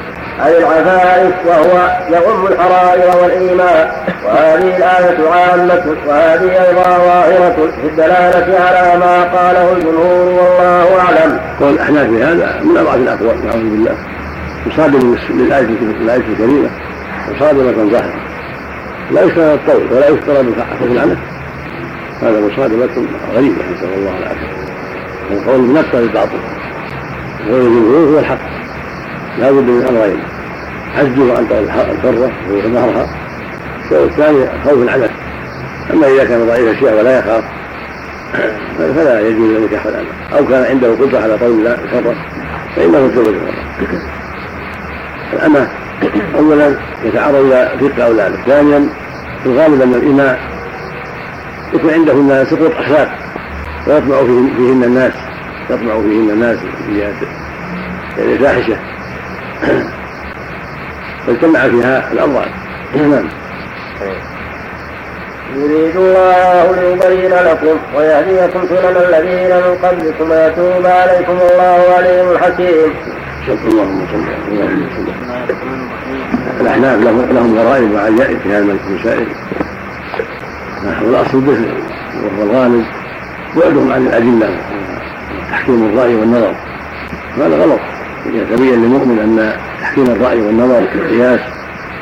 أي العفائف وهو يغم الحرائر والإيمان. وهذه الآية عامة وهذه أيضا ظاهرة في الدلالة على ما قاله الجمهور والله أعلم. قول الأحناف في هذا من أضعف الأقوال نعوذ بالله. مصادم للآية الكريمة مصادمة ظاهرة. لا يشترى الطول ولا يشترى بالحق العنف هذا مصادمة غريبة نسأل الله العافية. القول بنفسه الباطل وقول الجمهور هو الحق. لا بد من امرين حجه عن الحرة ومهرها والثاني خوف العنف أما إذا كان ضعيف الشيء ولا يخاف فلا يجوز نكاح الامه أو كان عنده قدرة على طول الحره فإنه يتزوج الحره الامه اولا يتعرض إلى فقه اولاده ثانيا في الغالب أن الإماء يكون عندهن سقوط أخلاق ويطمع فيهن الناس يطمع فيهن الناس في يعني فاحشه فاجتمع فيها الأمران نعم. يريد الله ليبين لكم ويهديكم سنن الذين من قبلكم ويتوب عليكم الله عليم حكيم. اللهم صل الأحناف لهم غرائب وعجائب في هذه المسائل. والأصل به وهو الغالب. بعدهم عن الأدلة تحكيم الرأي والنظر. هذا غلط. يتبين للمؤمن أن تحكيم الرأي والنظر في القياس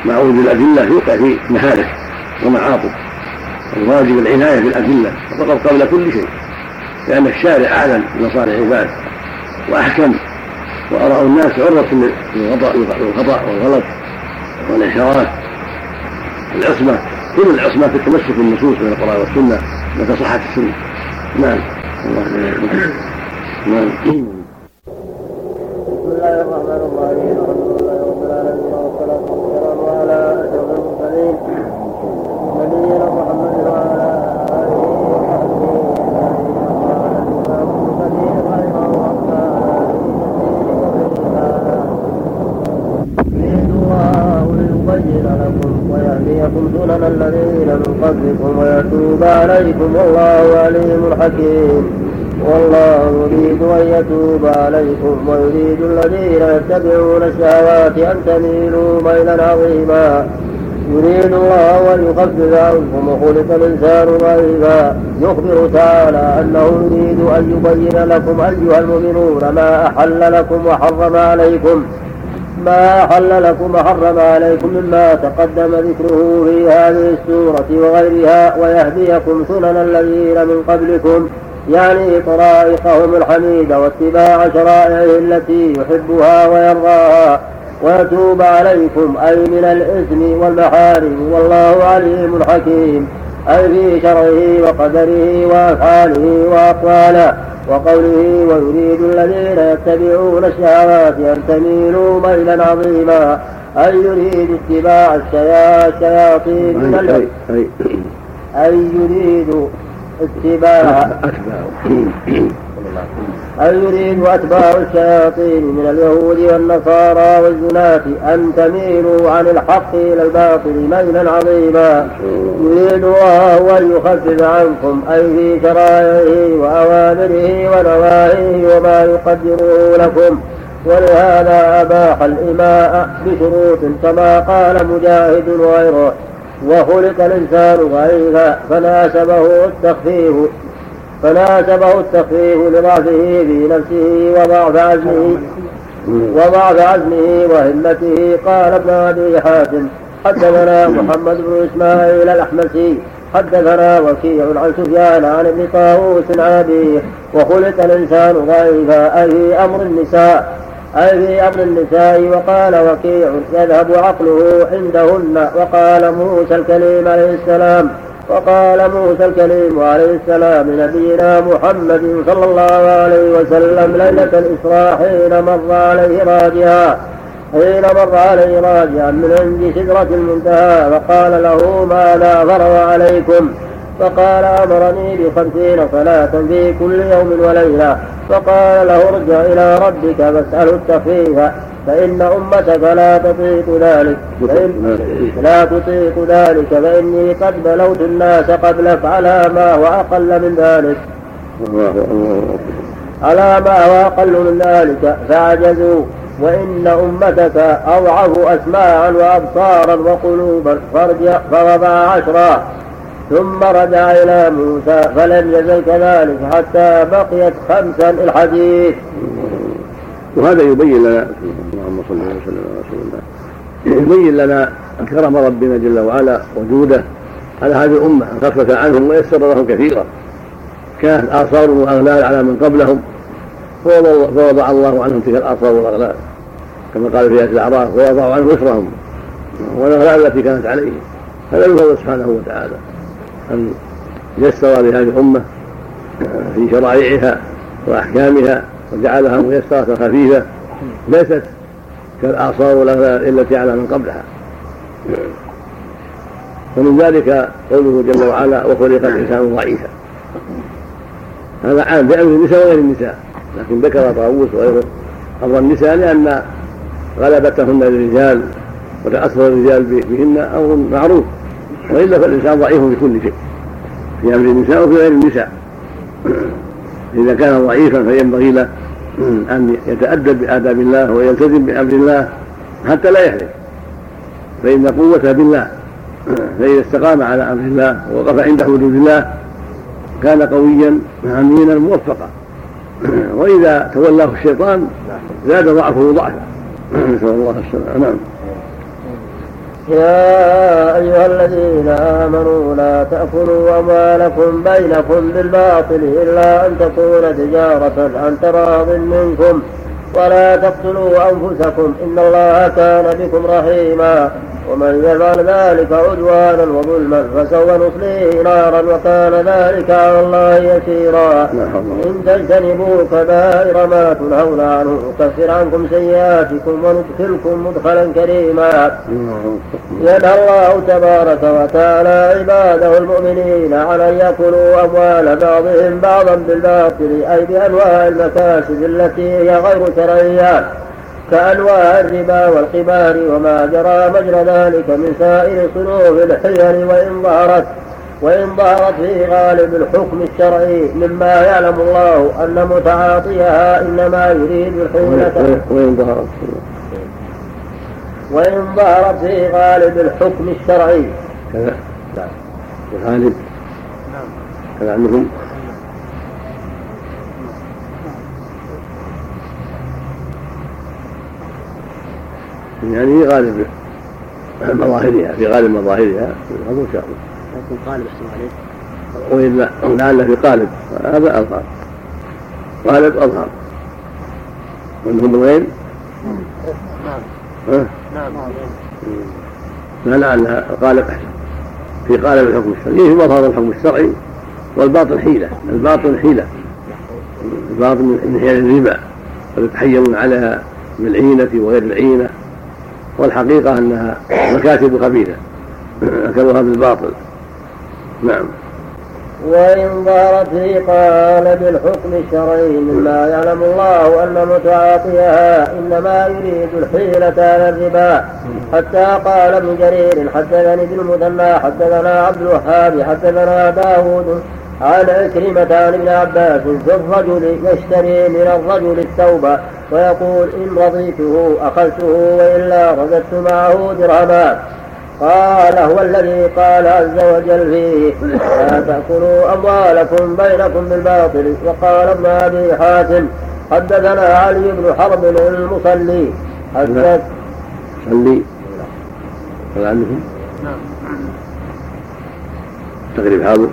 مع وجود الادله يوقع في مهالك ومعاطف الواجب العناية بالأدلة فقط قبل كل شيء. لأن الشارع أعلم بمصالح العباد وأحكم واراء الناس عرضه للخطا والغلط والانحراف العصمة كل العصمة في التمسك بالنصوص من القرآن والسنة متى صحت السنة. نعم. الله نعم. الله الرحمن الرحيم. ويهديكم سنن الذين من قبلكم ويتوب عليكم والله عليم حكيم. والله يريد أن يتوب عليكم ويريد الذين يتبعون الشهوات أن تميلوا ميلا عظيما. يريد الله أن يخفف عنكم وخلق الإنسان ضعيفا يخبر تعالى أنه يريد أن يبين لكم أيها المؤمنون ما أحل لكم وحرم عليكم. ما أحل لكم وحرم عليكم مما تقدم ذكره في هذه السورة وغيرها ويهديكم سنن الذين من قبلكم يعني طرائقهم الحميدة واتباع شرائعه التي يحبها ويرضاها. ويتوب عليكم أي من الإثم والمحارم والله عليم حكيم. أي في شرعه وقدره وأفعاله وأقواله وقوله ويريد الذين يتبعون الشهوات أن تميلوا ميلا عظيما أي يريد اتباع الشياطين من أي يريد اتباع أن يريد أتباع الشياطين من اليهود والنصارى والزناة أن تميلوا عن الحق إلى الباطل ميلا عظيما. يريد الله أن يخفف عنكم أي في شرائعه وأوامره ونواهيه وما يقدره لكم. ولهذا أباح الإماء بشروط كما قال مجاهد وغيره. وخلق الإنسان ضعيفا فناسبه التخفيف. فناسبه التخفيف لضعفه في نفسه وضعف عزمه وضعف عزمه وهمته قال ابن أبي حاتم حدثنا محمد بن إسماعيل الأحمسي حدثنا وكيع عن سفيان عن ابن طاووس عن ابيه وخلق الإنسان ضعيفا أي في أمر النساء أي في أمر النساء وقال وكيع يذهب عقله عندهن وقال موسى الكليم عليه السلام وقال موسى الكليم عليه السلام لنبينا محمد صلى الله عليه وسلم ليلة الإسراء حين مر عليه راجعا حين مر عليه راجعا من عند سدرة المنتهى فقال له ماذا فرض عليكم؟ فقال أمرني بخمسين صلاة في كل يوم وليلة فقال له ارجع إلى ربك فاسأله التخفيف فإن أمتك لا تطيق ذلك فإن لا تطيق ذلك فإني قد بلوت الناس قبلك على ما هو أقل من ذلك. على ما هو أقل من ذلك فعجزوا وإن أمتك أضعف أسماعا وأبصارا وقلوبا فارجع فوضع عشرا. ثم رجع إلى موسى فلم يزل كذلك حتى بقيت خمسا الحديث. وهذا يبين لنا اللهم صل وسلم على رسول الله. يبين لنا كرم ربنا جل وعلا وجوده على هذه الأمة أن خفف عنهم ويسر لهم كثيرا. كانت اثار وأغلال على من قبلهم فوضع الله عنهم تلك الآثار والأغلال كما قال في آية الأعراف ووضعوا عنهم إسرهم والأغلال التي كانت عليهم. هذا من سبحانه وتعالى أن يسر لهذه الأمة في شرائعها وأحكامها وجعلها ميسرة خفيفة ليست والأغلال التي على من قبلها. ومن ذلك قوله جل وعلا وخلق الإنسان ضعيفا. هذا عام بأمر النساء وغير النساء لكن ذكر طاووس وغيره أمر النساء لأن غلبتهن الرجال وتأثر الرجال بهن أمر معروف. وإلا فالإنسان ضعيف في كل شيء في أمر النساء وفي غير النساء. إذا كان ضعيفا فينبغي له أن يتأدب بآداب الله ويلتزم بأمر الله حتى لا يحلف فإن قوته بالله فإذا استقام على أمر الله ووقف عند حدود الله كان قويا أمينا موفقا. وإذا تولاه الشيطان زاد ضعفه ضعفا. نسأل الله السلامة. نعم. يا أيها الذين آمنوا لا تأكلوا أموالكم بينكم بالباطل إلا أن تكون تجارة عن تراض منكم. ولا تقتلوا أنفسكم. إن الله كان بكم رحيما. ومن يفعل ذلك عدوانا وظلما فسوف نصليه نارا وكان ذلك على الله يسيرا. إن تجتنبوا كبائر ما تنهون عنه نكفر عنكم سيئاتكم وندخلكم مدخلا كريما. ينهى الله تبارك وتعالى عباده المؤمنين على أن يأكلوا أموال بعضهم بعضا بالباطل أي بأنواع المكاسب التي هي غير شرعية كأنواع الربا والقمار وما جرى مجرى ذلك من سائر صنوف الحيل وإن ظهرت وإن ظهرت في غالب الحكم الشرعي مما يعلم الله أن متعاطيها إنما يريد الحيلة. وإن ظهرت وإن ظهرت في غالب الحكم الشرعي. كذا. نعم. كذا عندكم يعني في غالب مظاهرها في غالب مظاهرها. يكون غالب احسن عليك وإلا لعل في قالب هذا أظهر. قالب أظهر. وأنهم وين؟ نعم. نعم. لا لعل قالب أحسن. في قالب الحكم الشرعي في مظهر الحكم الشرعي. والباطل حيلة. الباطل حيلة. الباطل من حيل الربا. ويتحيلون عليها بالعينة وغير العينة. والحقيقة أنها مكاتب خبيثة. أكلوها بالباطل. نعم. وإن ظهرت في قالب الحكم الشرعي مما يعلم الله أن متعاطيها إنما يريد الحيلة على الربا. حتى قال ابن جرير حدثني ابن المثنى حدثنا عبد الوهاب حدثنا داود عن عكرمة عن ابن عباس في الرجل يشتري من الرجل الثوب ويقول إن رضيته أخذته وإلا رددت معه درهما. قال هو الذي قال عز وجل فيه لا تأكلوا أموالكم بينكم بالباطل وقال ابن أبي حاتم حدثنا علي بن حرب المصلي حدث صلي. هل عندكم؟ نعم. تقريب حاضر تقريب حاضر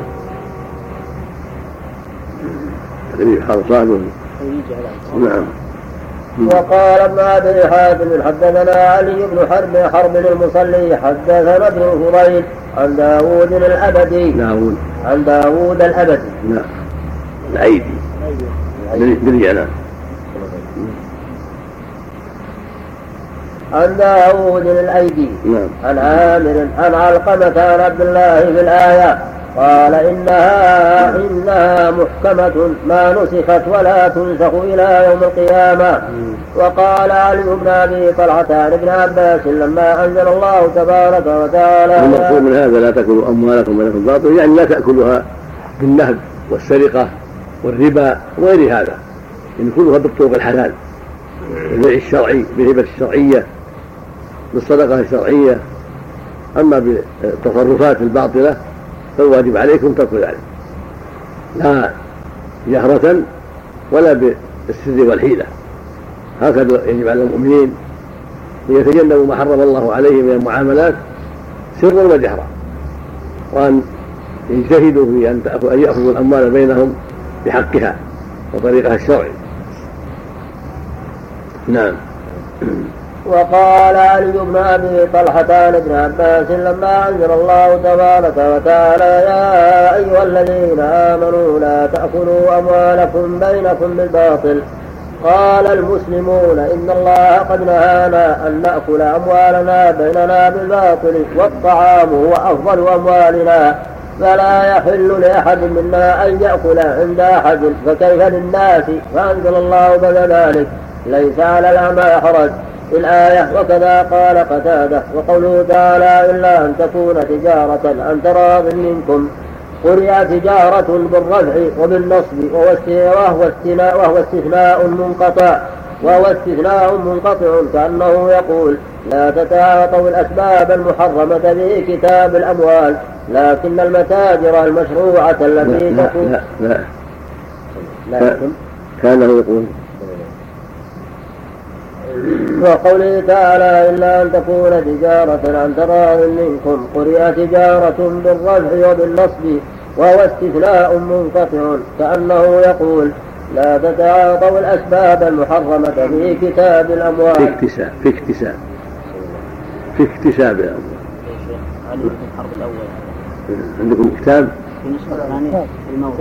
صاحبه نعم. وقال ابن ابي حاتم حدثنا علي بن حرب حرب المصلي حدثنا ابن فضيل عن داوود الأبدي. داوود. عن داوود الأبدي. نعم. الايدي باليانا عن داوود الأيدي. نعم. عن عامر عن علقمة عن عبد الله في الآية. قال إنها إنها محكمة ما نسخت ولا تنسخ إلى يوم القيامة. وقال علي بن أبي طلحة عن ابن عباس لما أنزل الله تبارك وتعالى المقصود من هذا لا تأكلوا أموالكم بينكم باطل يعني لا تأكلوها بالنهب والسرقة والربا وغير هذا. يعني كلها بالطرق الحلال. بالبيع الشرعي بالهبة الشرعية بالصدقة الشرعية. أما بالتصرفات الباطلة فالواجب عليكم ترك ذلك. لا جهرة ولا بالسر والحيلة. هكذا يجب على المؤمنين أن يتجنبوا ما حرم الله عليهم من المعاملات سرا وجهرا وأن يجتهدوا في أن يأخذوا الأموال بينهم بحقها وطريقها الشرعي. نعم. وقال علي بن أبي طلحة عن ابن عباس لما أنزل الله تبارك وتعالى يا أيها الذين آمنوا لا تأكلوا أموالكم بينكم بالباطل. قال المسلمون إن الله قد نهانا أن نأكل أموالنا بيننا بالباطل والطعام هو أفضل أموالنا فلا يحل لأحد منا أن يأكل عند أحد فكيف للناس؟ فأنزل الله بعد ذلك. ليس على الأعمى حرج. الآية وكذا قال قتادة وقوله تعالى إلا أن تكون تجارة عن تراض منكم. قرئ تجارة بالرفع وبالنصب وهو استثناء وهو استثناء منقطع وهو استثناء منقطع كأنه يقول لا تتعاطوا الأسباب المحرمة في كتاب الأموال لكن المتاجر المشروعة التي تكون. لا لا. لا, لا. كأنه يقول وقوله تعالى إلا أن تكون تجارة عن تراض منكم قرئ تجارة بالرفع وبالنصب وهو استثناء منقطع كأنه يقول لا تتعاطوا الأسباب المحرمة في كتاب الأموال. في اكتساب في اكتساب في اكتساب الأموال. الأول عندكم كتاب؟ في النسخة الثانية الموت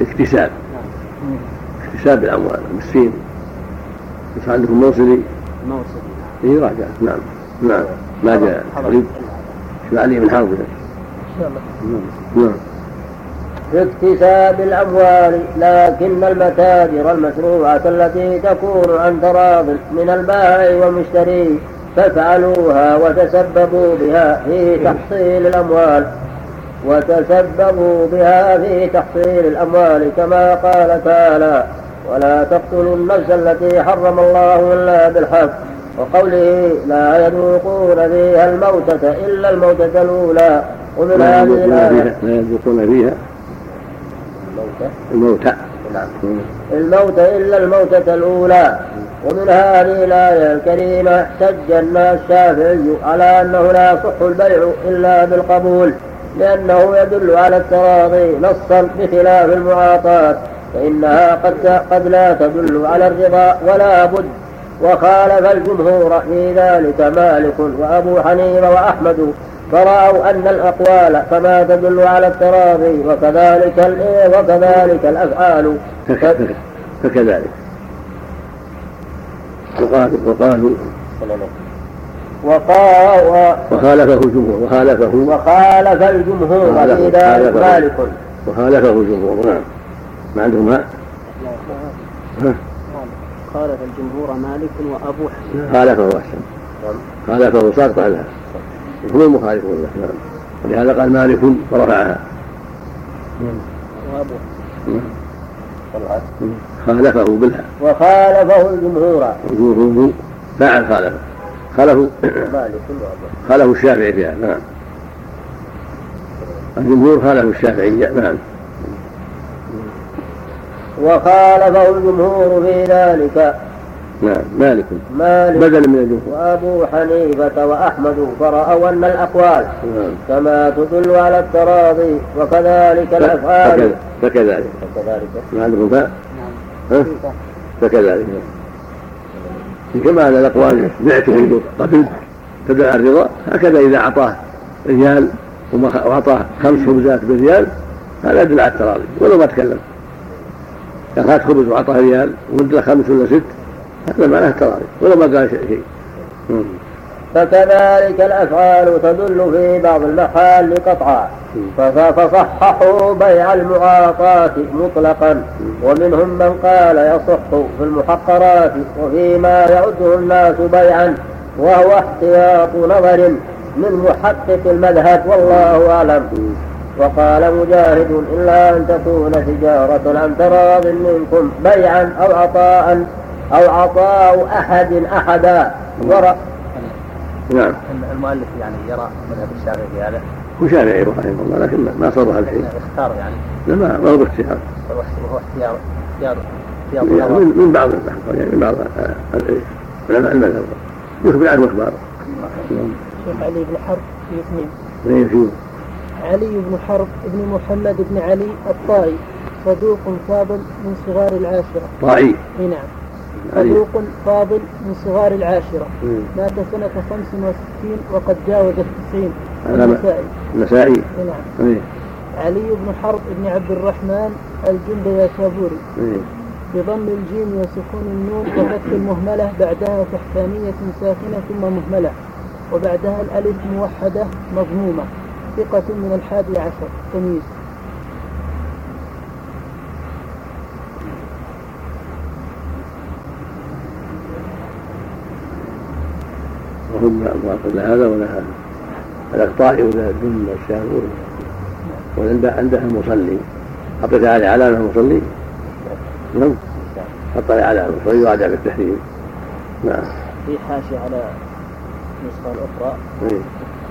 اكتساب. اكتساب الأموال. بالسين بس عندكم موصلي موصلي اي راجع نعم. نعم. ما جاء. قريب شو علي بن حرب نعم. في اكتساب الأموال لكن المتاجر المشروعة التي تكون عن تراض من البائع والمشتري فافعلوها وتسببوا بها في تحصيل الأموال. وتسببوا بها في تحصيل الأموال كما قال تعالى ولا تقتلوا النفس التي حرم الله إلا بالحق. وقوله لا يذوقون فيها الموتة إلا الموتة الأولى. ومن هذه الآية لا يذوقون فيها الموتة. نعم. الموت إلا الموتة الأولى. ومن هذه الآية الكريمة احتج الناس الشافعي على أنه لا يصح البيع إلا بالقبول لأنه يدل على التراضي نصا بخلاف المعاطاة. فإنها قد قد لا تدل على الرضا ولا بد. وخالف الجمهور في ذلك مالك وأبو حنيفة وأحمد. فرأوا أن الأقوال كما تدل على التراضي وكذلك وكذلك الأفعال. فكذلك وقالوا وقالوا وقال وخالفه الجمهور وخالفه وخالف الجمهور في ذلك مالك. وخالفه الجمهور نعم. ما عندهم ها؟ خالف الجمهور مالك وأبو حنيفة. خالفه أحسن. خالفه ساقط عنها هم المخالفون له. نعم. ولهذا قال مالك ورفعها. وأبو خالفه بالها وخالفه الجمهور. الجمهور فاعل خالفه. خالفه خالفه الشافعي فيها. نعم. الجمهور خالفه الشافعية نعم. وخالفه الجمهور في ذلك. نعم مالك. مالك. بدل من الجمهور وأبو حنيفة وأحمد فرأوا أن الأقوال نعم. كما تدل على التراضي وكذلك الأفعال. فكذلك. فكذلك. ما عندكم فاء؟ نعم؟ فكذلك. كما أن الأقوال بعته قبل تدل على الرضا. هكذا إذا أعطاه ريال وأعطاه خمس خبزات بريال هذا يدل على التراضي. ولو ما تكلم. هات خبز وأعطاه ريال ومد خمس ولا ست. هذا معناه التراضي ولو ما قال شيء فكذلك الأفعال تدل في بعض المحال قطعا فصححوا بيع المعاطاة مطلقا. ومنهم من قال يصح في المحقرات وفيما يعده الناس بيعا وهو احتياط نظر من محقق المذهب والله أعلم. وقال مجاهد إلا أن تكون تجارة عن تراض منكم بيعا أو عطاء أو عطاء أحد أحدا. ورأ نعم. المؤلف يعني يرى مذهب الشافعي في هذا. هو شافعي رحمه الله لكن ما صرح الحين اختار يعني. لا ما ما هو باختيار وهو اختيار اختيار يعني من, من بعض يعني من بعض علماء المذهب يخبر عنه إخبار. شيخ علي بن حرب في اثنين اثنين علي بن حرب بن محمد بن علي الطائي صدوق فاضل من صغار العاشرة. طائي. إي نعم. صدوق فاضل من صغار العاشرة. مات سنة 65 وقد جاوز التسعين. النسائي. النسائي نعم. إيه. علي بن حرب بن عبد الرحمن الجندي شابوري إيه. بضم الجيم وسكون النون وفتح المهملة بعدها تحتانية ساكنة ثم مهملة وبعدها الألف موحدة مضمومة. ثقة من الحادي عشر تمييز. وهم لا هذا ولا هذا. الأقطاع ولا الدم والشام وعند عندها المصلي حطيت عليه علامة المصلي نعم. حط عليه علامة المصلي وعدا بالتحريم نعم. في حاشية على النسخة الأخرى إيه.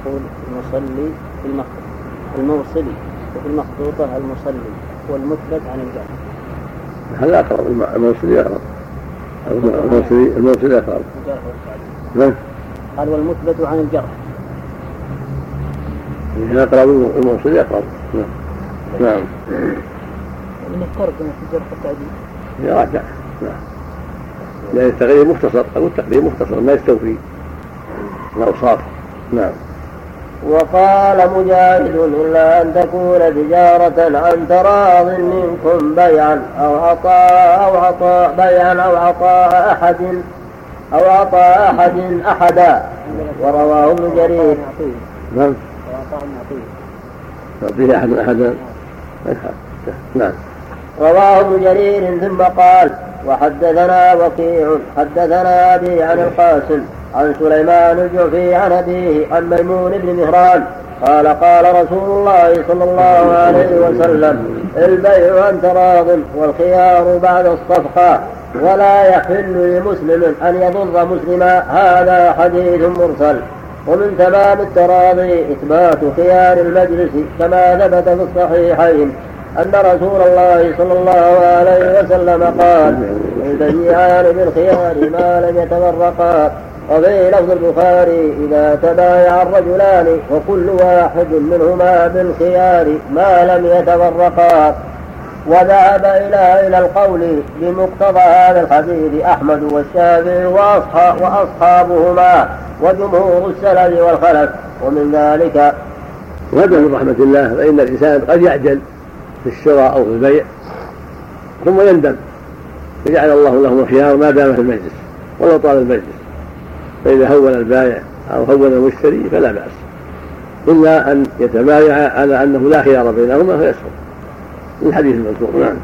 تقول المصلي في المخطوط. الموصلي وفي المخطوطة المصلي والمثبت عن الجرح هذا أقرب. الموصلي أقرب. الموصلي الموصلي أقرب. نعم. قال والمثبت عن الجرح هنا أقرب الموصلي أقرب. نعم. نعم. من الترجمة في الجرح التعديل يراجع نعم. لأن التغيير مختصر. أو التقدير مختصر ما يستوفي. الأوصاف. نعم. وقال مجاهد إلا أن تكون تجارة عن تراض منكم بيعا أو عطاء أو عطاء بيعا أو عطاء أحد أو عطاء أحد أحدا. ورواه ابن جرير. نعم. يعطيه أحد أحدا. نعم. رواه ابن جرير ثم قال وحدثنا وكيع حدثنا أبي عن القاسم. عن سليمان الجعفي عن أبيه عن ميمون بن مهران قال قال رسول الله صلى الله عليه وسلم البيع عن تراض والخيار بعد الصفقة ولا يحل لمسلم أن يضر مسلما. هذا حديث مرسل. ومن تمام التراضي إثبات خيار المجلس كما ثبت في الصحيحين أن رسول الله صلى الله عليه وسلم قال البيعان بالخيار ما لم يتفرقا وفي لفظ البخاري إذا تبايع الرجلان وكل واحد منهما بالخيار ما لم يتفرقا. وذهب إلى إلى القول بمقتضى هذا الحديث أحمد والشافعي وأصحاب وأصحابهما وجمهور السلف والخلف. ومن ذلك وهذا من رحمة الله فإن الإنسان قد يعجل في الشراء أو في البيع ثم يندم. فجعل الله له الخيار ما دام في المجلس ولو طال المجلس. فإذا هون البائع أو هون المشتري فلا بأس. إلا أن يتبايع على أنه لا خيار بينهما فيسقط. الحديث المذكور نعم.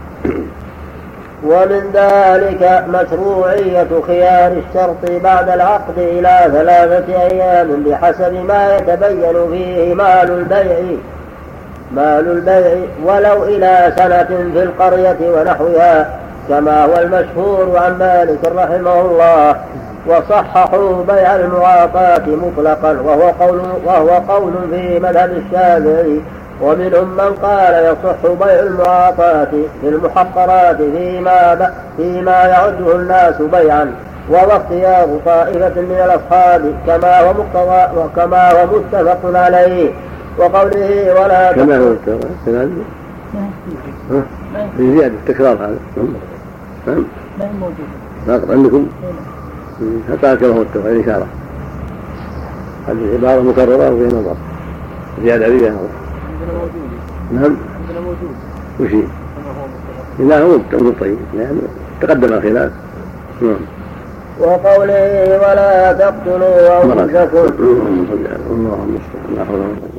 ومن ذلك مشروعية خيار الشرط بعد العقد إلى ثلاثة أيام بحسب ما يتبين فيه مال البيع. مال البيع ولو إلى سنة في القرية ونحوها كما هو المشهور عن مالك رحمه الله. وصححوا بيع المعاطاة مطلقا وهو قول وهو قول في مذهب الشافعي. ومنهم من قال يصح بيع المعاطاة للمحقرات فيما فيما يعده الناس بيعا وهو اختيار طائفة من الأصحاب كما هو مقتضى وكما هو متفق عليه. وقوله ولا كما هو متفق عليه في زيادة تكرار هذا. نعم ما هي موجودة عندكم؟ حتى كما هو متفق الإشارة هذه العبارة مكررة وفيها نظر. زيادة فيها نظر. عندنا موجود نعم. عندنا موجود وش هي؟ لا هو طيب يعني تقدم الخلاف. نعم. وقوله ولا تقتلوا أنفسكم. اللهم صل على على